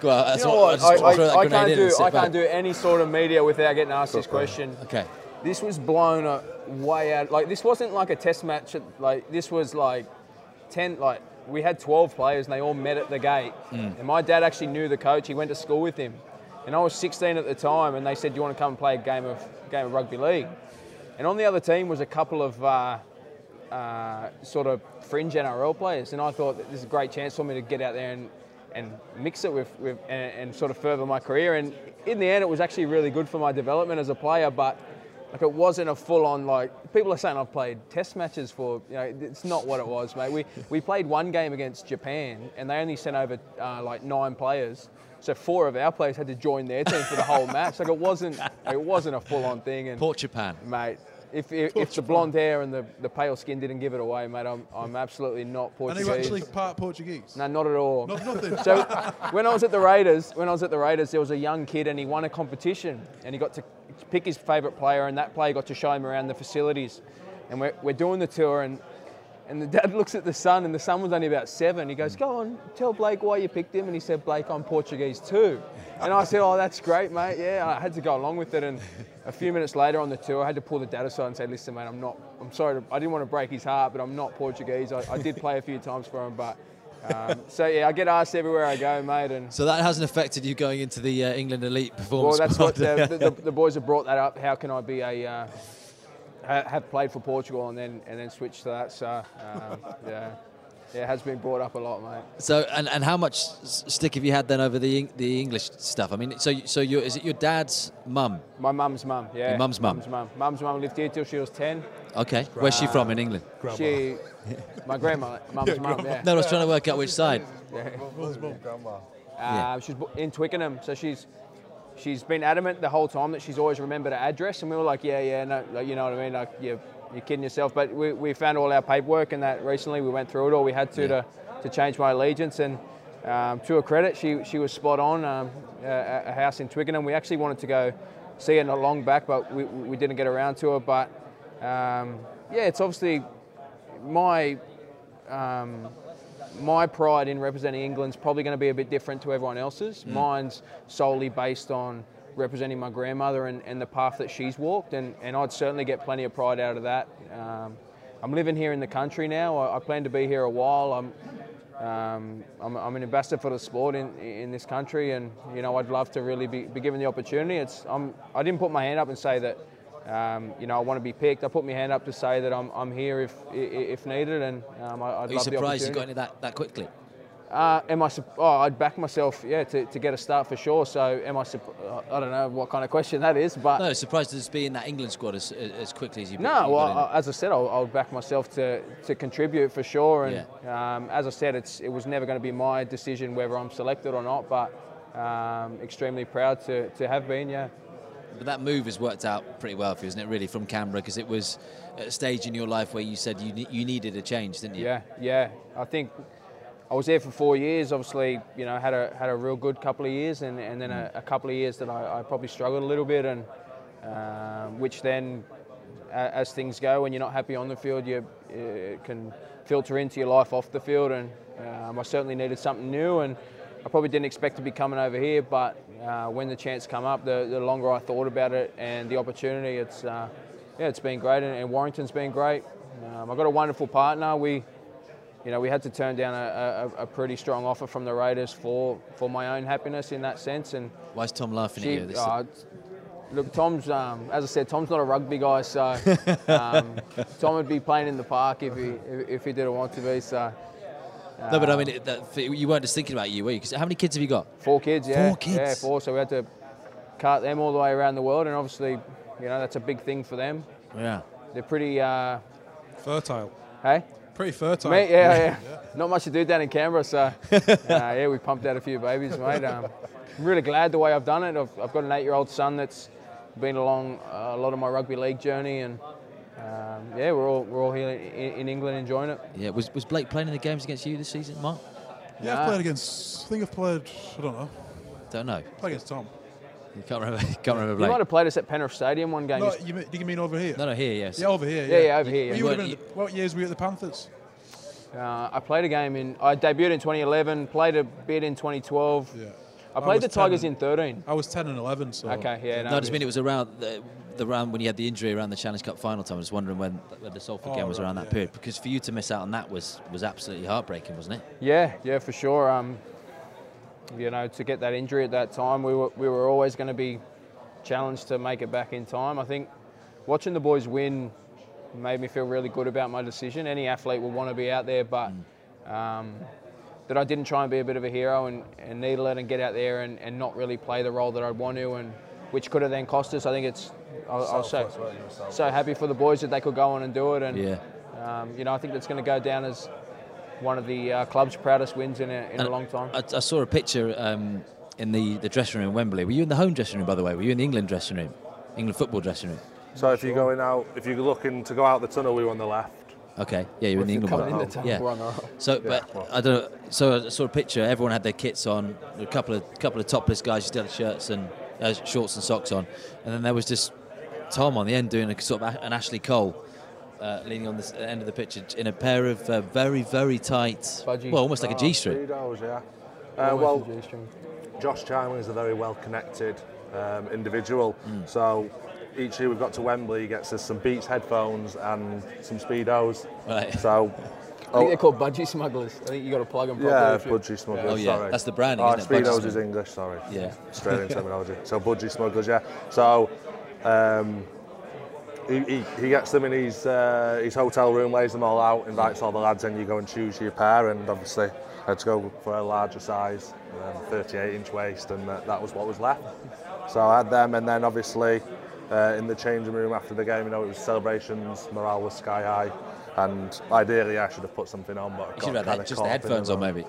Well, that's you know what, I what? I, I, I can't do. I back. can't do any sort of media without getting asked this question. Okay. This was blown way out. Like this wasn't like a test match. at- Like this was like ten. Like we had twelve players and they all met at the gate. And my dad actually knew the coach. He went to school with him. And I was 16 at the time. And they said, "Do you want to come and play a game of game of rugby league?" and on the other team was a couple of uh, uh, sort of fringe NRL players, and I thought this is a great chance for me to get out there and, and mix it with, with and, and sort of further my career. And in the end, it was actually really good for my development as a player, but like it wasn't a full-on like people are saying I've played test matches for you know it's not what it was, mate. We we played one game against Japan, and they only sent over uh, like nine players. So four of our players had to join their team for the whole match. Like it wasn't, it wasn't a full-on thing. And Port Japan. mate. If, if, if the blonde hair and the, the pale skin didn't give it away, mate, I'm, I'm absolutely not Portuguese. And Portuguese. are you actually part Portuguese? No, not at all. Not nothing. So when I was at the Raiders, when I was at the Raiders, there was a young kid and he won a competition and he got to pick his favourite player and that player got to show him around the facilities. And we're, we're doing the tour and and the dad [LAUGHS] looks at the son and the son was only about seven. He goes, "Go on, tell Blake why you picked him." And he said, "Blake, I'm Portuguese too." And I said, "Oh, that's great, mate. Yeah." I had to go along with it. And a few minutes later on the tour, I had to pull the dad aside and say, "Listen, mate, I'm not. I'm sorry. To, I didn't want to break his heart, but I'm not Portuguese. I, I did play a few times for him, but." Um, [LAUGHS] so yeah, I get asked everywhere I go, mate, and So that hasn't affected you going into the uh, England elite performance well, that's squad. what the, the, [LAUGHS] the boys have brought that up. How can I be a uh, ha- have played for Portugal and then and then switch to that? So um, [LAUGHS] yeah, yeah, it has been brought up a lot, mate. So and, and how much stick have you had then over the the English stuff? I mean, so so you is it your dad's mum? My mum's mum, yeah. Your mum's mum. Mum's mum. Mum's mum lived here till she was ten. Okay, where's she from in England? She, my grandma, mum's mum, yeah. No, I was trying to work out which side. Yeah. Uh, She's in Twickenham, so she's she's been adamant the whole time that she's always remembered her address, and we were like, yeah, yeah, no, like, you know what I mean, like you're, you're kidding yourself. But we, we found all our paperwork, and that recently we went through it all. We had to to, to change my allegiance, and um, to her credit, she she was spot on. Um, a, a house in Twickenham. We actually wanted to go see her not long back, but we, we didn't get around to her. But um, yeah, it's obviously my um, my pride in representing England's probably going to be a bit different to everyone else's. Mine's solely based on representing my grandmother and, and the path that she's walked, and, and I'd certainly get plenty of pride out of that. Um, I'm living here in the country now. I, I plan to be here a while. I'm, um, I'm, I'm an ambassador for the sport in, in this country, and you know I'd love to really be, be given the opportunity. It's I'm, I didn't put my hand up and say that um, you know I want to be picked. I put my hand up to say that I'm, I'm here if if needed, and um, I, I'd Are you surprised you got into that that quickly? Uh, am I? Oh, I'd back myself, yeah, to, to get a start for sure. So, am I? I don't know what kind of question that is, but No, surprised to be in that England squad as, as quickly as you. no. Well. I- as I said, I'll, I'll back myself to, to contribute for sure. And um, as I said, it's it was never going to be my decision whether I'm selected or not. But um, extremely proud to, to have been. Yeah. But that move has worked out pretty well for you, isn't it? Really, from Canberra, because it was at a stage in your life where you said you ne- you needed a change, didn't you? Yeah, yeah. I think I was there for four years. Obviously, you know, had a had a real good couple of years, and, and then a, a couple of years that I, I probably struggled a little bit, and um, which then, a- as things go, when you're not happy on the field, you it can filter into your life off the field, and um, I certainly needed something new, and I probably didn't expect to be coming over here, but uh, when the chance come up, the, the longer I thought about it and the opportunity, it's uh, yeah, it's been great, and, and Warrington's been great. Um, I've got a wonderful partner. We you know, we had to turn down a, a, a pretty strong offer from the Raiders for, for my own happiness in that sense. And Why is Tom laughing she, at you? This- uh, look, Tom's, um, as I said, Tom's not a rugby guy, so [LAUGHS] um, Tom would be playing in the park if he if, if he didn't want to be. So no, but I mean, it- that, you weren't just thinking about you, were you? Because how many kids have you got? four kids, yeah, Four kids? yeah, four. So we had to cart them all the way around the world, and obviously, you know, that's a big thing for them. Yeah. They're pretty, uh, Fertile. hey. Pretty fertile. Mate, yeah, yeah, Not much to do down in Canberra, so [LAUGHS] uh, yeah, we pumped out a few babies, mate. Um, I'm really glad the way I've done it. I've, I've got an eight-year-old son that's been along uh, a lot of my rugby league journey, and um, yeah, we're all we're all here in, in England enjoying it. Yeah. Was, was Blake playing in the games against you this season, Mark? Yeah, Nah. I've played against. I think I've played. I don't know. Don't know. Played against Tom. You can't remember. [LAUGHS] Can't remember You might have played us at Penrith Stadium one game. No, you, mean- do you mean over here? No, no, here, yes. Yeah, over here. Yeah, yeah, over here, yeah. You would have You. What years were you at the Panthers? Uh, I played a game in. I debuted in 2011. Played a bit in 2012. Yeah. I I played was the Tigers 10 in 13. I was 10 and 11, so. Okay, yeah. No, I just mean it was around the, the round when you had the injury around the Challenge Cup final time. I was wondering when, when the Salford Oh, game was right, around that yeah, period because for you to miss out on that was was absolutely heartbreaking, wasn't it? Yeah, yeah, for sure. Um, you know, to get that injury at that time, we were we were always going to be challenged to make it back in time. I think watching the boys win made me feel really good about my decision. Any athlete would want to be out there, but um, that I didn't try and be a bit of a hero and, and needle it and get out there and, and not really play the role that I'd want to, and which could have then cost us. I think it's I, I was so, Selfless, weren't you? Selfless. so happy for the boys that they could go on and do it, and Yeah. um, you know I think that's going to go down as one of the uh, club's proudest wins in a, in a long time. I, I saw a picture um, in the, the dressing room in Wembley. Were you in the home dressing room, by the way? Were you in the England dressing room? England football dressing room? So if you're going out, if you're looking to go out the tunnel, we were on the left. Okay, yeah, you're in the England Coming in one. the Yeah. we're on the right. So, but I don't know. So I saw a picture. Everyone had their kits on. A couple of couple of topless guys still had shirts and uh, shorts and socks on, and then there was just Tom on the end doing a sort of a- an Ashley Cole. Uh, leaning on the end of the picture in a pair of uh, very, very tight, Budgie. well, almost like a Oh, G-string. Yeah. Uh, well, a G-string. Josh Charnley is a very well-connected um, individual. Hmm. So each year we've got to Wembley, he gets us some Beats headphones and some Speedos. Right. So, [LAUGHS] I think they're called budgie smugglers. I think you got to plug them properly. yeah, if budgie smugglers. Oh, yeah, sorry. that's the brand. Oh, isn't it? Budgie Speedos is. English. Sorry. Yeah. [LAUGHS] Australian [LAUGHS] terminology. So budgie smugglers, yeah. So. Um, he, he, he gets them in his uh, his hotel room, lays them all out, invites all the lads in. You go and choose your pair, and obviously I had to go for a larger size, um, 38 inch waist, and that, that was what was left. So I had them, and then obviously uh, in the changing room after the game, you know, it was celebrations, morale was sky high, and ideally I should have put something on, but I You should have kinda had just the headphones on, maybe.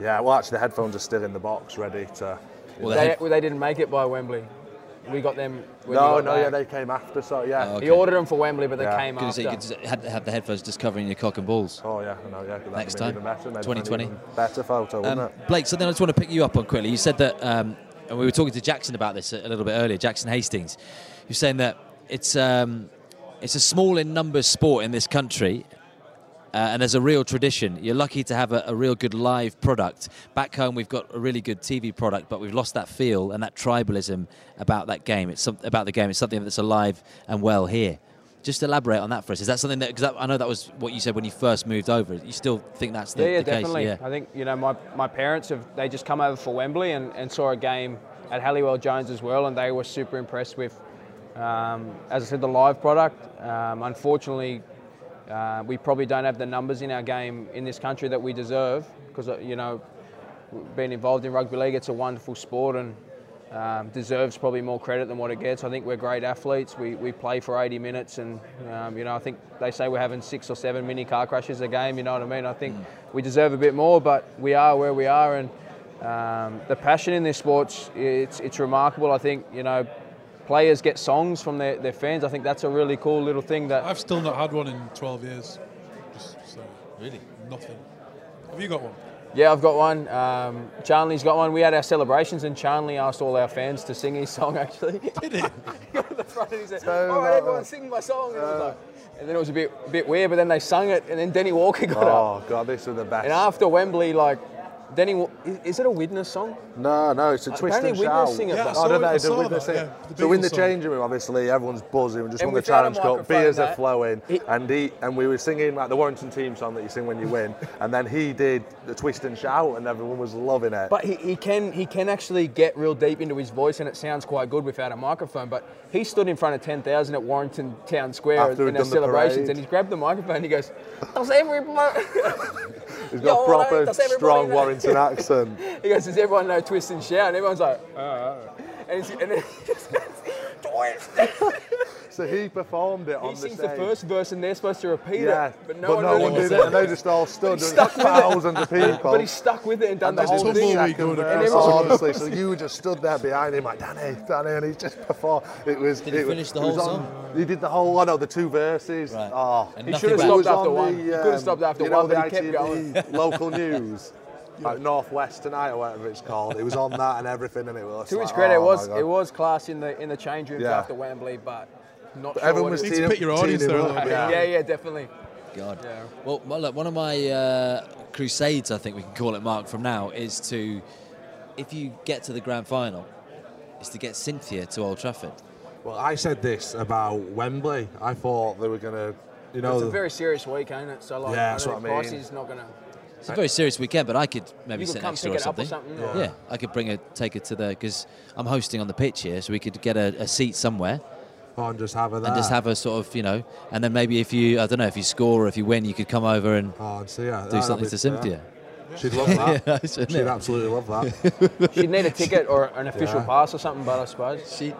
Yeah, well actually the headphones are still in the box, ready to. Well, They, head- well, they didn't make it by Wembley. We got them. When No, got no, yeah, they came after, so yeah. Oh, okay. He ordered them for Wembley, but they Yeah. came Gonna after. say you could just had have the headphones just covering your cock and balls. Oh yeah, I know, yeah. Next time, better, 2020. Better photo, wouldn't Um, it? Blake, something I just want to pick you up on quickly. You said that, um, and we were talking to Jackson about this a, a little bit earlier. Jackson Hastings, you're saying that it's um, it's a small in numbers sport in this country, uh, and there's a real tradition. You're lucky to have a, a real good live product. Back home, we've got a really good TV product, but we've lost that feel and that tribalism about that game. It's some, about the game. It's something that's alive and well here. Just elaborate on that for us. Is that something that? Because I know that was what you said when you first moved over. You still think that's the, yeah, yeah, the case? definitely. Yeah. I think you know my, my parents have they just come over for Wembley and, and saw a game at Halliwell Jones as well, and they were super impressed with, um, as I said, the live product. Um, unfortunately, uh, we probably don't have the numbers in our game in this country that we deserve because you know being involved in rugby league, it's a wonderful sport and um, deserves probably more credit than what it gets. I think we're great athletes. We, we play for 80 minutes, and um, you know I think they say we're having six or seven mini car crashes a game. You know what I mean? I think we deserve a bit more, but we are where we are, and um, the passion in this sport it's it's remarkable. I think you know players get songs from their, their fans. I think that's a really cool little thing that I've still not had one in 12 years. Just so, Really? nothing. Have you got one? Yeah, I've got one. Um, Charnley's got one. We had our celebrations, and Charnley asked all our fans to sing his song. Actually, Did he? [LAUGHS] he got to the front and he said, So, "All right, uh, everyone, sing my song." And, it was like, and then it was a bit bit weird, but then they sung it, and then Danny Walker got up. Oh god, this is the best. And after Wembley, like Danny, is, is it a Widnes song? No, no, it's a twist Apparently and Widnes shout. sing it, Yeah, but- I Oh, saw don't know, I the saw that, yeah, the So in the song. changing room, obviously, everyone's buzzing. We just And won the we've got a Challenge Cup. Beers there. are flowing, He- and he and we were singing like the Warrington team song that you sing when you win, [LAUGHS] and then he did the twist and shout, and everyone was loving it. But he, he can he can actually get real deep into his voice, and it sounds quite good without a microphone. But he stood in front of ten thousand at Warrington Town Square After in he'd our done the celebrations, and he grabbed the microphone. and He goes, "Does everybody?" [LAUGHS] He's Yo, got proper does everybody strong Warrington accent. [LAUGHS] He goes, "Does everyone know twist and shout?" And everyone's like, "Uh, uh." [LAUGHS] and, he's, and then [LAUGHS] he just goes, "Twist." So he performed it on the stage. He sings the first verse, and they're supposed to repeat Yeah, it, but no one really did it, and they just all stood. There stuck with it. thousands of people. [LAUGHS] But he stuck with it and done And the whole thing. the Tumbleweed second verse, honestly, so you just stood there behind him like Danny, Danny, and he just performed. It was. Did he it was- finish the it was whole on- song? He did the whole one, oh, the two verses. Right. Oh, And He should have back. It was stopped after on one. the, He could have um, stopped after you know, one, but the he kept going. ITV local news, like Northwest Tonight or whatever it's called. It was on that and everything, and it was. To his like, credit, it oh was it was class in the in the change rooms Yeah. after Wembley, but not But sure everyone what was it Need to teeing- pick your audience there a little bit. yeah, yeah, definitely. God. Yeah. Well, well, look, one of my uh, crusades, I think we can call it, Mark, from now is to, if you get to the grand final, is to get Cynthia to Old Trafford. Well, I said this about Wembley. I thought they were going to, you know, It's a very serious week, ain't it? So like, Yeah, that's what I mean. Pricey's not gonna. It's a very serious weekend, but I could maybe You sit come next to her or it up or something. something, Yeah. or- I could bring her, take her to the because I'm hosting on the pitch here, so we could get a, a seat somewhere. Oh, and just have her there. and just have a sort of you know, and then maybe if you I don't know if you score or if you win, you could come over and Oh, and see, yeah, do something be- to Cynthia. She'd love that. [LAUGHS] Yeah, She'd it? absolutely love that. [LAUGHS] She'd need a ticket or an official Yeah. pass or something, but I suppose. She,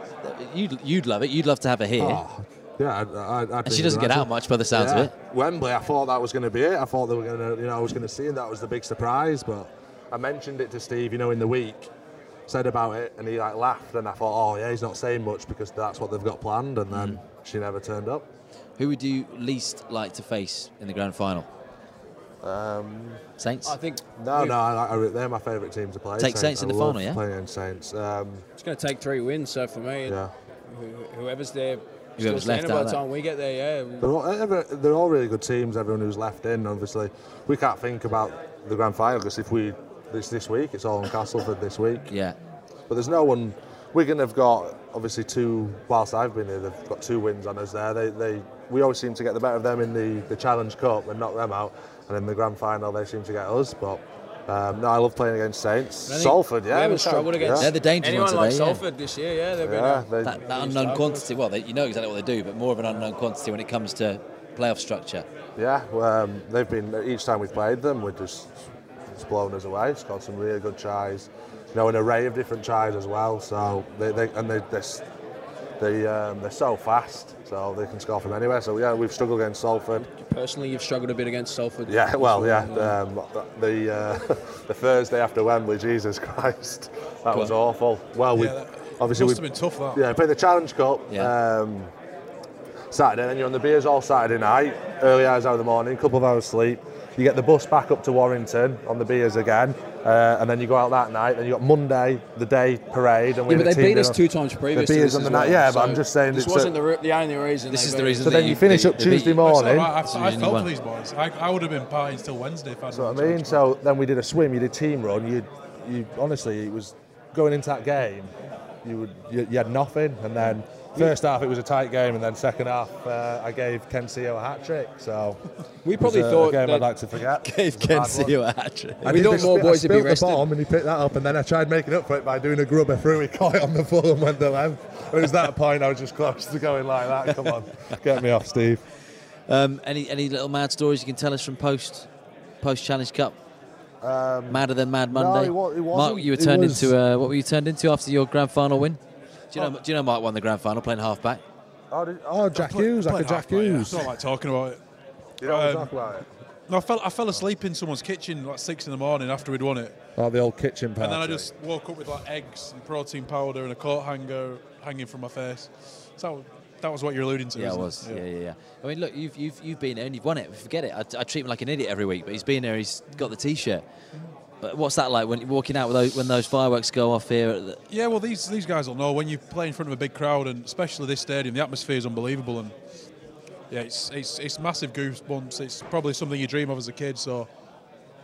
you'd you'd love it. You'd love to have her here. Oh, yeah, I'd, I'd, I'd And she doesn't get out much by the sounds of it. Wembley, I thought that was going to be it. I thought they were going to, you know, I was going to see, and that was the big surprise. But I mentioned it to Steve, you know, in the week, said about it, and he like laughed, and I thought, oh yeah, he's not saying much because that's what they've got planned, and then she never turned up. Who would you least like to face in the grand final? Saints. I think No, no, I, I, they're my favourite team to play. Take Saints in I the love final, yeah? Playing Saints. Um, it's going to take three wins. So for me, yeah. whoever's there, Whoever's left by out the time we get there, yeah. They're all, eh, every- they're all really good teams. Everyone who's left in, obviously, we can't think about the grand final because if we this this week, it's all in Castleford this week. yeah. But there's no one. Wigan have got obviously two. Whilst I've been here, they've got two wins on us there. They, they we always seem to get the better of them in the, the Challenge Cup and knock them out, and in the grand final they seem to get us. But um, no, I love playing against Saints. I Salford, yeah, we haven't we struggled yeah. against They're the dangerous anyone ones like today, yeah. Salford this year. Yeah, they've been. Yeah, a- they, That, that unknown quantity. Well, they, you know exactly what they do, but more of an unknown quantity when it comes to playoff structure. yeah. well, Um, they've been each time we've played them, we're just it's blown us away. Scored some really good tries. You know, an array of different tries as well. So they, they and they they're, they um, they're so fast, so they can score from anywhere. So yeah, we've struggled against Salford. Personally, you've struggled a bit against Salford. Yeah, well, yeah. Um, the uh, [LAUGHS] the Thursday after Wembley, Jesus Christ, that was awful. Well, we Yeah, that obviously must we have been tough, that. yeah played the Challenge Cup. Yeah. Um, Saturday, then you're on the beers all Saturday night, early hours out of the morning, couple of hours sleep. You get the bus back up to Warrington on the beers again, uh, and then you go out that night. Then you got Monday, the day parade, and we Yeah, but they team beat us two times previous. The to beers on the as night, well, yeah, but I'm just saying This wasn't the, re- the only reason. This is the reason So then you finish they- up they Tuesday you. Like I said, morning. I, I, That's I felt for these boys. I, I would have been partying till Wednesday if I'd So what I mean, so then we did a swim, you did team run, you, you honestly, it was going into that game, you would, you, you had nothing, and then first half it was a tight game, and then second half uh, I gave Ken Sio a hat trick, so We it was probably a, thought a game that I'd like to forget. [LAUGHS] Gave It a Ken bad. Sio a hat trick. I We did thought this more boys would be spilt rested. the bomb and he picked that up, and then I tried making up for it by doing a grubber through. He [LAUGHS] caught it on the full and went the length. It was that point I was just close to going like that. Come on, get me off, Steve. Um, any any little mad stories you can tell us from post post Challenge Cup? Madder than Mad Monday. Um, it wa- it Mark, wasn't. you were turned was- into uh, what were you turned into after your grand final win? Do you know? Do you know Mark won the grand final playing halfback? Oh, did, oh Jack Play- Hughes, like a Jack half-back, yeah. Hughes. I don't like talking about it. You don't Um, talk about it. No, I fell, I fell asleep in someone's kitchen like six in the morning after we'd won it. Oh, the old kitchen party. And then I just woke up with like eggs and protein powder and a coat hanger hanging from my face. So that was what you're alluding to. Yeah, it isn't was. Yeah, yeah, yeah. I mean, look, you've you've you've been there and you've won it. Forget it. I, I treat him like an idiot every week, but he's been there. He's got the T-shirt. But what's that like when you're walking out with those, when those fireworks go off here? At the, Yeah, well, these these guys will know when you play in front of a big crowd, and especially this stadium, the atmosphere is unbelievable, and yeah, it's it's it's massive goosebumps. It's probably something you dream of as a kid. So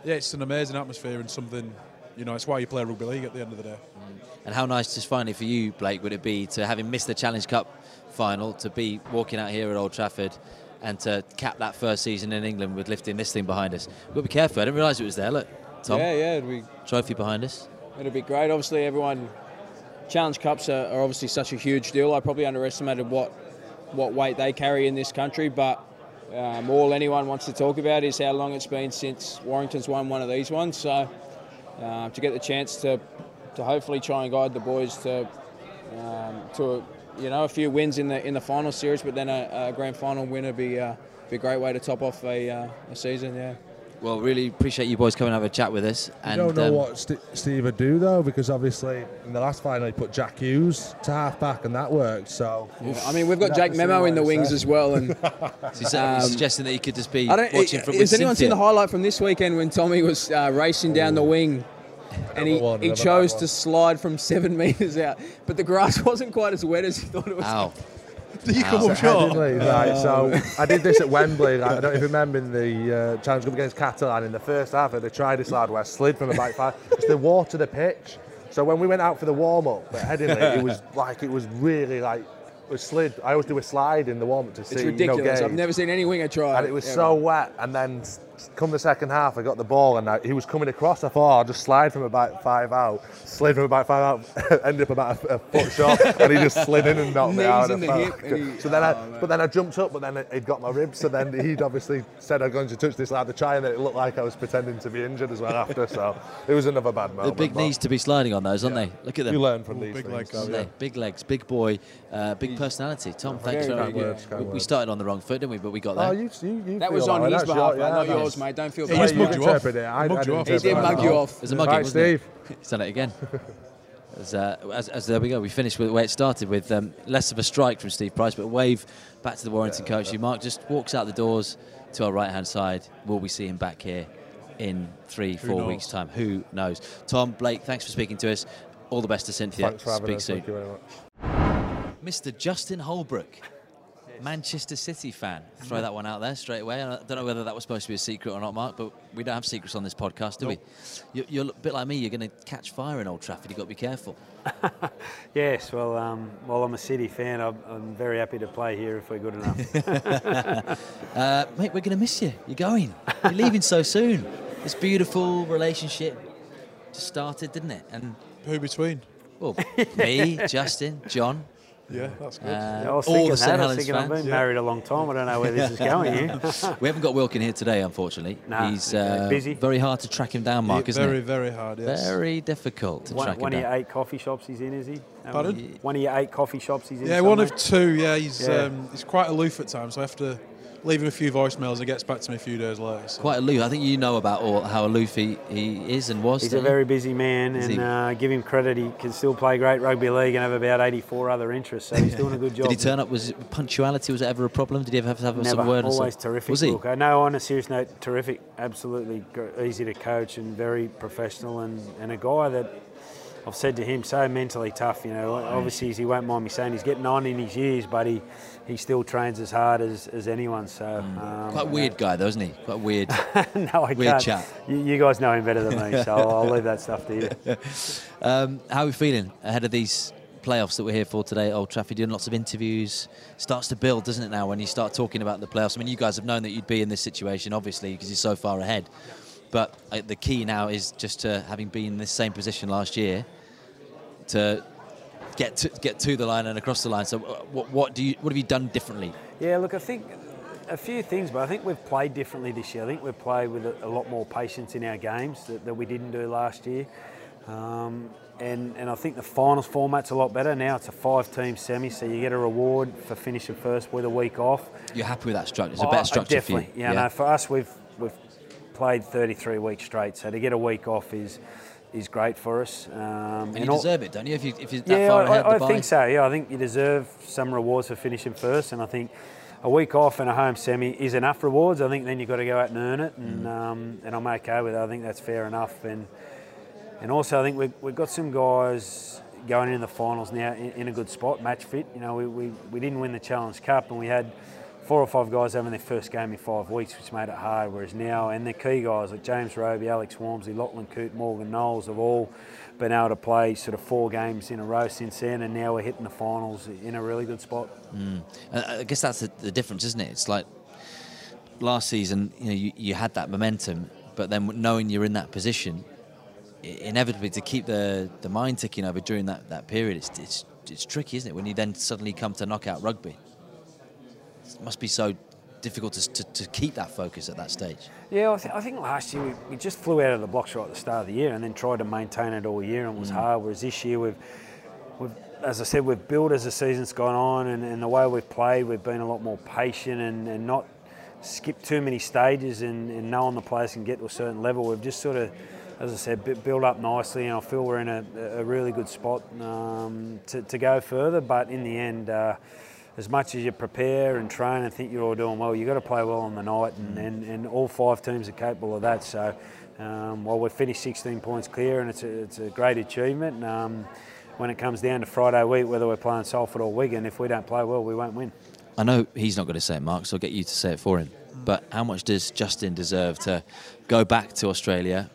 yeah, it's an amazing atmosphere and something. You know, it's why you play rugby league at the end of the day. Mm. and how nice, just finally for you, Blake, would it be to having missed the Challenge Cup final to be walking out here at Old Trafford and to cap that first season in England with lifting this thing behind us? We've got to be careful. I didn't realise it was there. Look, Tom, Yeah, yeah, it'd be, trophy behind us. it'd be great. Obviously, everyone. Challenge Cups are, are obviously such a huge deal. I probably underestimated what what weight they carry in this country, but um, all anyone wants to talk about is how long it's been since Warrington's won one of these ones. So uh, to get the chance to to hopefully try and guide the boys to um, to a, you know a few wins in the in the final series, but then a, a grand final win would be uh, be a great way to top off a, uh, a season. Yeah. Well, really appreciate you boys coming and have a chat with us. I don't know um, what St- Steve would do though, because obviously in the last final he put Jack Hughes to half back, and that worked. So I mean, we've got We'd Jake have Mamo in the wings says. as well, and [LAUGHS] so he's uh, Um, suggesting that you could just be I don't. watching from has with anyone seen the highlight from this weekend when Tommy was uh, racing down the wing, and he, one, he chose to slide from seven [LAUGHS] meters out, but the grass [LAUGHS] wasn't quite as wet as he thought it was. Ow. Did you come up short? Right, so I did this at Wembley. Like, I don't even remember in the uh, Challenge Cup against Catalan in the first half. They tried this lad where I slid from the back five. It's the water the pitch. So when we went out for the warm up at Headingley, it was [LAUGHS] like it was really like it was slid. I always do a slide in the warm up to see. It's you know, ridiculous. I've never seen any winger try. and it was ever. so wet. And then come the second half, I got the ball and I, he was coming across. I thought oh, I'll just slide from about five out, slid from about five out, [LAUGHS] ended up about a, a foot [LAUGHS] short, and he just slid in and knocked me out. in the felt- hip and he- so then, I, oh, man. but then I jumped up, but then he'd got my ribs. So then he'd obviously said I'm going to touch this lad to try, and it looked like I was pretending to be injured as well after. So it was another bad moment. The big but knees to be sliding on those, aren't Yeah. they? Look at them. You learn from Ooh, these big things. legs. so, yeah. Big legs, big boy, uh, big personality. Tom, thanks Very for big, Kind words, kind we, we started on the wrong foot, didn't we? But we got there. Oh, you, you, you That was on way. his behalf, not yeah, yours, that's- mate. Don't feel He bad. just mugged you off. interpret it. I- Mugged you didn't off. He did interpret mug you off. It was a mugging, Right, wasn't it? Steve. He's done it again. As, uh, as, as there we go, we finished with the way it started with um, less of a strike from Steve Price, but a wave back to the Warrington coach. Who Mark just walks out the doors to our right hand side. Will we see him back here in three, four knows? weeks' time? Who knows? Tom Blake, thanks for speaking to us. All the best to Cynthia. Thanks for having Speak us. soon. Thank you very much. Mr. Justin Holbrook, Manchester City fan. Throw that one out there straight away. I don't know whether that was supposed to be a secret or not, Mark, but we don't have secrets on this podcast, do we? You- You're a bit like me. You're going to catch fire in Old Trafford. You've got to be careful. [LAUGHS] Yes, well, um, while I'm a City fan, I'm, I'm very happy to play here if we're good enough. [LAUGHS] Uh, mate, we're going to miss you. You're going. You're leaving so soon. This beautiful relationship just started, didn't it? And Who between? well, me, [LAUGHS] Justin, John, Yeah, that's good. uh, I was all thinking the that. St I was Helens thinking I've fans. been married a long time. I don't know where this is [LAUGHS] going here. [LAUGHS] We haven't got Wilkin here today, unfortunately. No, He's uh, busy. very hard to track him down, Mark, Yeah, isn't very, it? very hard. Yes. Very difficult to one track one him of your down. eight coffee shops he's in, is he? Um, Pardon? One of your eight coffee shops he's in. Yeah, one of two. Yeah, he's Yeah. Um, he's quite aloof at times. So I have to leave him a few voicemails. and He gets back to me a few days later. So. Quite aloof. I think you know about all, how aloof he, he is and was. He's a very busy man, Is and he? uh, give him credit. He can still play great rugby league and have about 84 other interests. So he's doing a good [LAUGHS] job. Did he turn up? Was it punctuality? Was it ever a problem? Did he ever have to have Never. some word? or Always something? terrific. Was he? Look, No, know on a serious note, terrific. Absolutely easy to coach and very professional, and, and a guy that I've said to him, so mentally tough. You know, obviously he won't mind me saying he's getting on in his years, but he, he still trains as hard as, as anyone. So um, Mm. Quite a weird guy, though, isn't he? Quite weird. [LAUGHS] no, I weird can't. chap. You, you guys know him better than me, so I'll, I'll leave that stuff to you. [LAUGHS] Um, how are we feeling ahead of these playoffs that we're here for today Old Trafford? Doing lots of interviews. Starts to build, doesn't it, now, when you start talking about the playoffs? I mean, you guys have known that you'd be in this situation, obviously, because you're so far ahead. But uh, the key now is just to having been in this same position last year to get to, get to the line and across the line. So, uh, what, what do you what have you done differently? Yeah, look, I think a few things, but I think we've played differently this year. I think we've played with a, a lot more patience in our games that, that we didn't do last year. Um, and, and I think the finals format's a lot better. Now it's a five team semi, so you get a reward for finishing first with a week off. You're happy with that structure? It's a Oh, better structure definitely. for you. Yeah, no, for us, we've, we've played 33 weeks straight, so to get a week off is is great for us. Um, and you all- deserve it, don't you? If, you, if you're that yeah, far I, ahead, I, I think so. Yeah, I think you deserve some rewards for finishing first, and I think a week off and a home semi is enough rewards. I think then you've got to go out and earn it, and Mm. um, and I'm okay with it. I think that's fair enough, and and also I think we've, we've got some guys going in the finals now in, in a good spot, match fit. You know, we, we, we didn't win the Challenge Cup, and we had four or five guys having their first game in five weeks, which made it hard. Whereas now, and the key guys like James Roby, Alex Walmsley, Lachlan Coote, Morgan Knowles have all been able to play sort of four games in a row since then, and now we're hitting the finals in a really good spot. Mm. I guess that's the, the difference, isn't it? It's like last season, you know, you, you had that momentum, but then knowing you're in that position, inevitably to keep the, the mind ticking over during that, that period, it's, it's, it's tricky, isn't it? When you then suddenly come to knockout rugby, it must be so difficult to, to, to keep that focus at that stage. Yeah, I, th- I think last year we, we just flew out of the blocks right at the start of the year and then tried to maintain it all year and it was Mm. hard. Whereas this year we've, we've, as I said, we've built as the season's gone on and, and the way we've played, we've been a lot more patient and, and not skip too many stages and, and knowing the players can get to a certain level. We've just sort of, as I said, bu- built up nicely and I feel we're in a, a really good spot um, to, to go further. But in the end, uh, as much as you prepare and train and think you're all doing well, you've got to play well on the night, and, and, and all five teams are capable of that. So, um, while we've finished 16 points clear, and it's a, it's a great achievement, um, when it comes down to Friday week, whether we're playing Salford or Wigan, if we don't play well, we won't win. I know he's not going to say it, Mark, so I'll get you to say it for him. But how much does Justin deserve to go back to Australia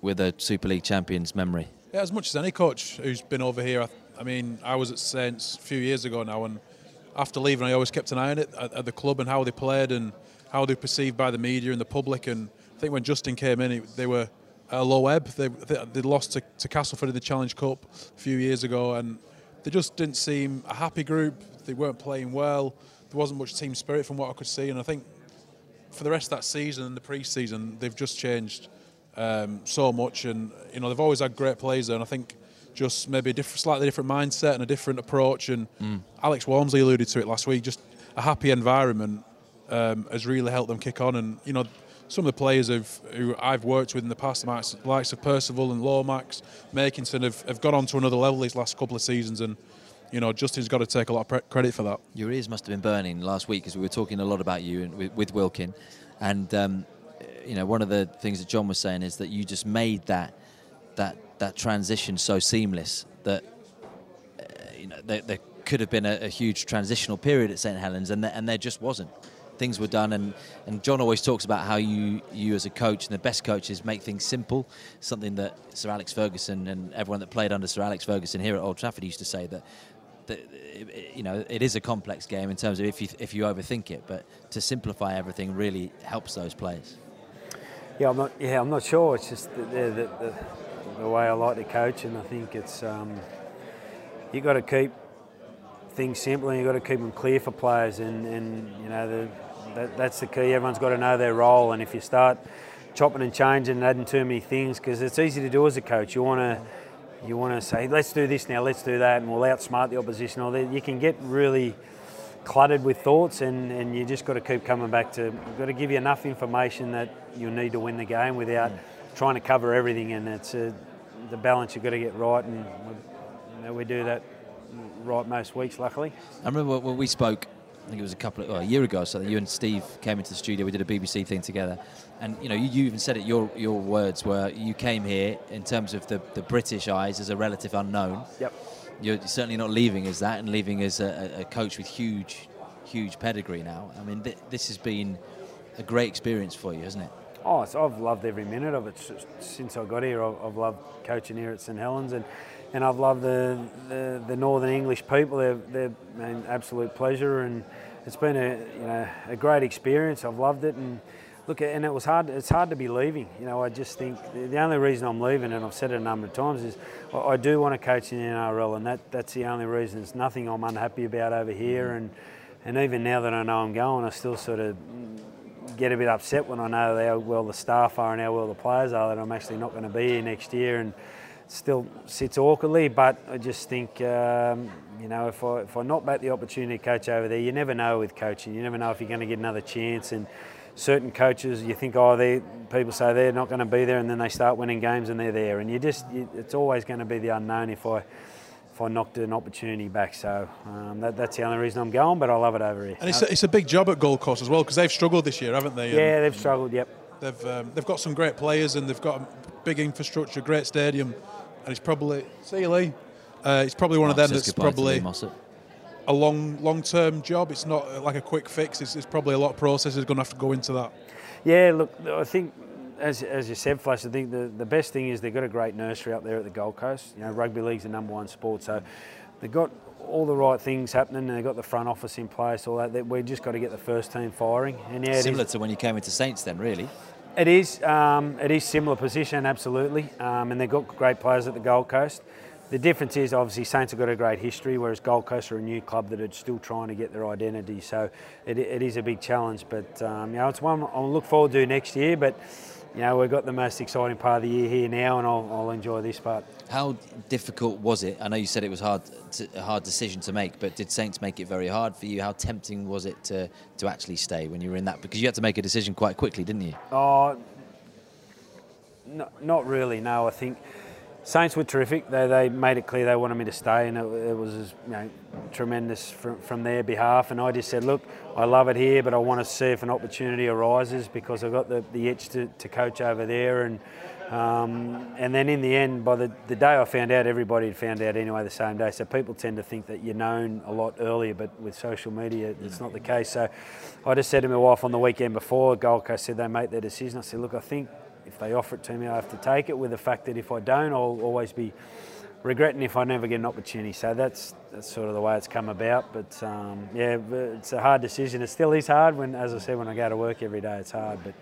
with a Super League champions memory? Yeah, as much as any coach who's been over here. I, I mean, I was at Saints a few years ago now, and after leaving, I always kept an eye on it at, at the club and how they played and how they were perceived by the media and the public. And I think when Justin came in, it, they were a low ebb. They, they, they lost to, to Castleford in the Challenge Cup a few years ago, and they just didn't seem a happy group. They weren't playing well. There wasn't much team spirit from what I could see, and I think for the rest of that season and the pre-season, they've just changed um, so much. And you know, they've always had great players there, and I think just maybe a different, slightly different mindset and a different approach. And Alex Walmsley alluded to it last week. Just a happy environment um, has really helped them kick on. And you know, some of the players who I've worked with in the past, the likes of Percival and Lomax, Makinson, have, have gone on to another level these last couple of seasons. And you know, Justin's got to take a lot of credit for that. Your ears must have been burning last week because we were talking a lot about you and with, with Wilkin, and um, you know, one of the things that John was saying is that you just made that that that transition so seamless that uh, you know there, there could have been a, a, huge transitional period at St Helens, and there, and there just wasn't. Things were done, and, and John always talks about how you you as a coach and the best coaches make things simple. Something that Sir Alex Ferguson and everyone that played under Sir Alex Ferguson here at Old Trafford used to say that that you know it is a complex game in terms of if you if you overthink it, but to simplify everything really helps those players. Yeah, I'm not. Yeah, I'm not sure. It's just the, the, the, the way I like to coach, and I think it's um, you got to keep things simple, and you got to keep them clear for players, and, and you know the, that, that's the key. Everyone's got to know their role, and if you start chopping and changing and adding too many things, because it's easy to do as a coach, you want to you want to say, let's do this now, let's do that, and we'll outsmart the opposition. Or you can get really cluttered with thoughts, and, and you just got to keep coming back to. We've got to give you enough information that you need to win the game without mm. Trying to cover everything. And it's a, the balance you've got to get right, and we, you know, we do that right most weeks, luckily. I remember when we spoke. I think it was a couple of well, a year ago. So you and Steve came into the studio. We did a BBC thing together, and you know you, you even said it. Your your words were you came here in terms of the, the British eyes as a relative unknown. Yep you're certainly not leaving as that and leaving as a, a coach with huge, huge pedigree now. I mean, th- this has been a great experience for you, hasn't it? Oh, I've loved every minute of it since I got here. I've, I've loved coaching here at St Helens, and, and I've loved the, the, the Northern English people. They're, they're an absolute pleasure, and it's been a you know a great experience. I've loved it, and look, and it was hard. It's hard to be leaving. You know, I just think the only reason I'm leaving, and I've said it a number of times, is I do want to coach in the NRL, and that, that's the only reason. It's nothing I'm unhappy about over here, and and even now that I know I'm going, I still sort of get a bit upset when I know how well the staff are and how well the players are that I'm actually not going to be here next year, and still sits awkwardly. But I just think, um, you know, if I if I not back the opportunity to coach over there, you never know with coaching. You never know if you're going to get another chance and certain coaches you think oh they people say they're not going to be there and then they start winning games and they're there and you just you, it's always going to be the unknown if I I knocked an opportunity back so um, that, that's the only reason I'm going but I love it over here and it's a, it's a big job at Gold Coast as well because they've struggled this year haven't they yeah they've struggled yep they've um, they've got some great players and they've got a big infrastructure great stadium and it's probably see you Lee uh, it's probably one of them that's probably a long long term job. It's not like a quick fix. It's, it's probably a lot of processes going to have to go into that. Yeah, look, I think as, as you said, Flash, I think the, the best thing is they've got a great nursery up there at the Gold Coast. You know, rugby league's the number one sport, so they've got all the right things happening, they've got the front office in place. All that. We've just got to get the first team firing. And yeah, similar to when you came into Saints, then really. It is. Um, it is similar position, absolutely, um, and they've got great players at the Gold Coast. The difference is obviously Saints have got a great history, whereas Gold Coast are a new club that are still trying to get their identity. So it, it is a big challenge, but um, you know it's one I'll look forward to next year. But you know we've got the most exciting part of the year here now, and I'll, I'll enjoy this part. How difficult was it? I know you said it was hard, to, a hard decision to make, but did Saints make it very hard for you? How tempting was it to to actually stay when you were in that? Because you had to make a decision quite quickly, didn't you? Uh, oh, no, not really. No, I think Saints were terrific. They, they made it clear they wanted me to stay, and it, it was you know, tremendous from, from their behalf. And I just said, look, I love it here, but I want to see if an opportunity arises because I've got the, the itch to, to coach over there. And um, and then in the end, by the, the day I found out, everybody had found out anyway the same day. So people tend to think that you're known a lot earlier, but with social media, it's not the case. So I just said to my wife on the weekend before Gold Coast said they make their decision. I said, look, I think if they offer it to me, I have to take it. With the fact that if I don't, I'll always be regretting if I never get an opportunity. So that's that's sort of the way it's come about. But um, yeah, it's a hard decision. It still is hard when, as I said, when I go to work every day, it's hard. But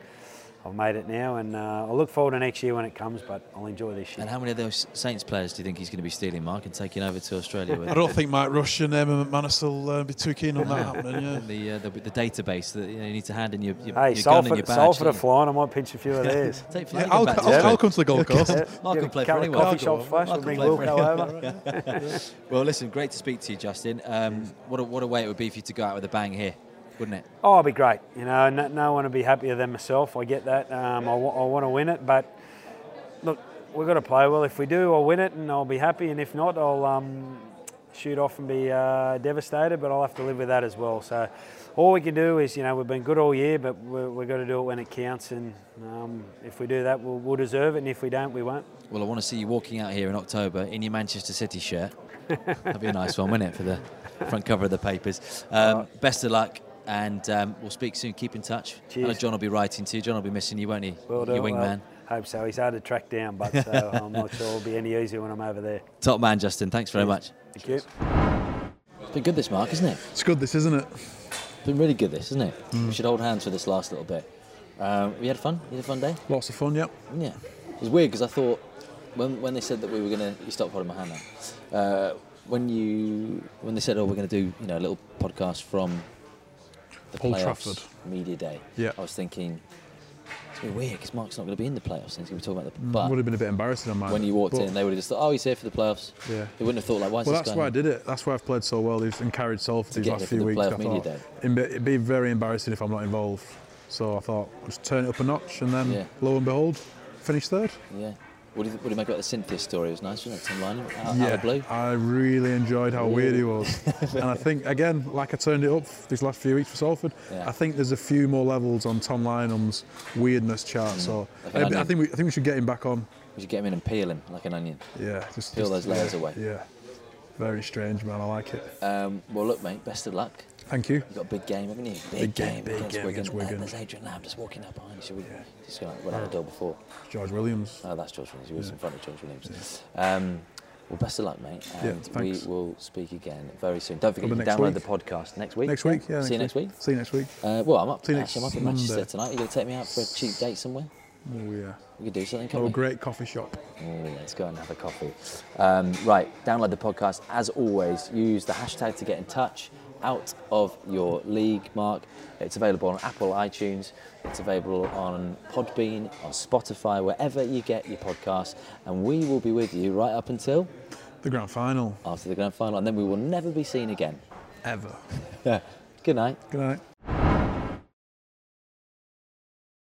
I've made it now, and uh, I look forward to next year when it comes. But I'll enjoy this year. And how many of those Saints players do you think he's going to be stealing, Mark, and taking over to Australia with? I don't think Mike Rush and Eamonn McManus will uh, be too keen on that [LAUGHS] happening. Yeah. the, uh, the the database that you, know, you need to hand in your, your, Hey, your gun and Salford, your badge. Salford are don't you? flying. I might pinch a few of theirs. [LAUGHS] Take Yeah, Flanagan I'll, back to I'll, Australia. I'll come to the Gold Coast. Mark Get can play for couple anyone. coffee shop flash. Mark We'll bring play for Wilco over. [LAUGHS] Well, listen, great to speak to you, Justin. Um, what a what a way it would be for you to go out with a bang here, wouldn't it? Oh, it'll be great. You know, no, no one will be happier than myself. I get that. Um, I, want to win it, but look, we've got to play well. If we do, I'll win it and I'll be happy. And if not, I'll um, shoot off and be uh, devastated. But I'll have to live with that as well. So all we can do is, you know, we've been good all year, but we're, we've got to do it when it counts. And um, if we do that, we'll, we'll deserve it. And if we don't, we won't. Well, I want to see you walking out here in October in your Manchester City shirt. That'd be a nice one, wouldn't it, for the front cover of the papers? [LAUGHS] Um, best of luck, and um, we'll speak soon. Keep in touch. I know Cheers. John will be writing to you. John will be missing you, won't he? Will do. Your wingman. Well, hope so. He's hard to track down, but uh, [LAUGHS] I'm not sure it'll be any easier when I'm over there. Top man, Justin. Thanks very much. Thank you. It's been good this, Mark, isn't it? It's good, this, isn't it? It's been really good, this, isn't it? We should hold hands for this last little bit. Um, we had fun. You had a fun day. Lots of fun, yep. Yeah, it was weird because I thought when when they said that we were gonna, you stopped holding my hand now. Uh, when you when they said, oh, we're gonna do you know a little podcast from the Old playoffs Trafford. media day. Yeah. I was thinking it's gonna be weird because Mark's not going to be in the playoffs. And he's going to be talking about the. But would have been a bit embarrassing on mine. when you walked in, they would have just thought, oh, he's here for the playoffs. Yeah. They wouldn't have thought like, why is Well, that's why I did it. That's why I've played so well. He's encouraged Salford To these last few the weeks. I thought day. it'd be- it'd be very embarrassing if I'm not involved. So I thought, just turn it up a notch, and then Yeah. lo and behold, finish third. Yeah. What do you what do you make about the Cynthia story? It was nice, wasn't it? Tom Lineham, out, out of blue. I really enjoyed how weird he was. [LAUGHS] and I think, again, like I turned it up these last few weeks for Salford, Yeah. I think there's a few more levels on Tom Lineham's weirdness chart. So Like I, I think we, I think we should get him back on. We should get him in and peel him like an onion. Yeah, just Peel just- those layers yeah, away. Yeah, very strange, man. I like it. Um, well, look, mate, best of luck. Thank you. You've got a big game, haven't you? Big, Big game, big against game Wigan. against Uh, Wigan. There's Adrian Lam just walking up behind you. Should we just go run out the door before? George Williams. Oh, that's George Williams. He was in front of George Williams. Um, well, best of luck, mate. Yeah, And we will speak again very soon. Don't forget, Probably can download week. the podcast next week. Next week, yeah. See you next week. See you next week. Uh, well, I'm up. See you actually, I'm up in Manchester Monday. tonight. You going to take me out for a cheap date somewhere? Oh yeah. We could do something. can't Oh, we? great coffee shop. Oh, let's go and have a coffee. Um, right, download the podcast. As always, use the hashtag to get in touch. Out of your league, Mark. It's available on Apple iTunes. It's available on Podbean, on Spotify, wherever you get your podcast. And we will be with you right up until The grand final. after the grand final, and then we will never be seen again. Ever. Yeah. [LAUGHS] Good night. Good night.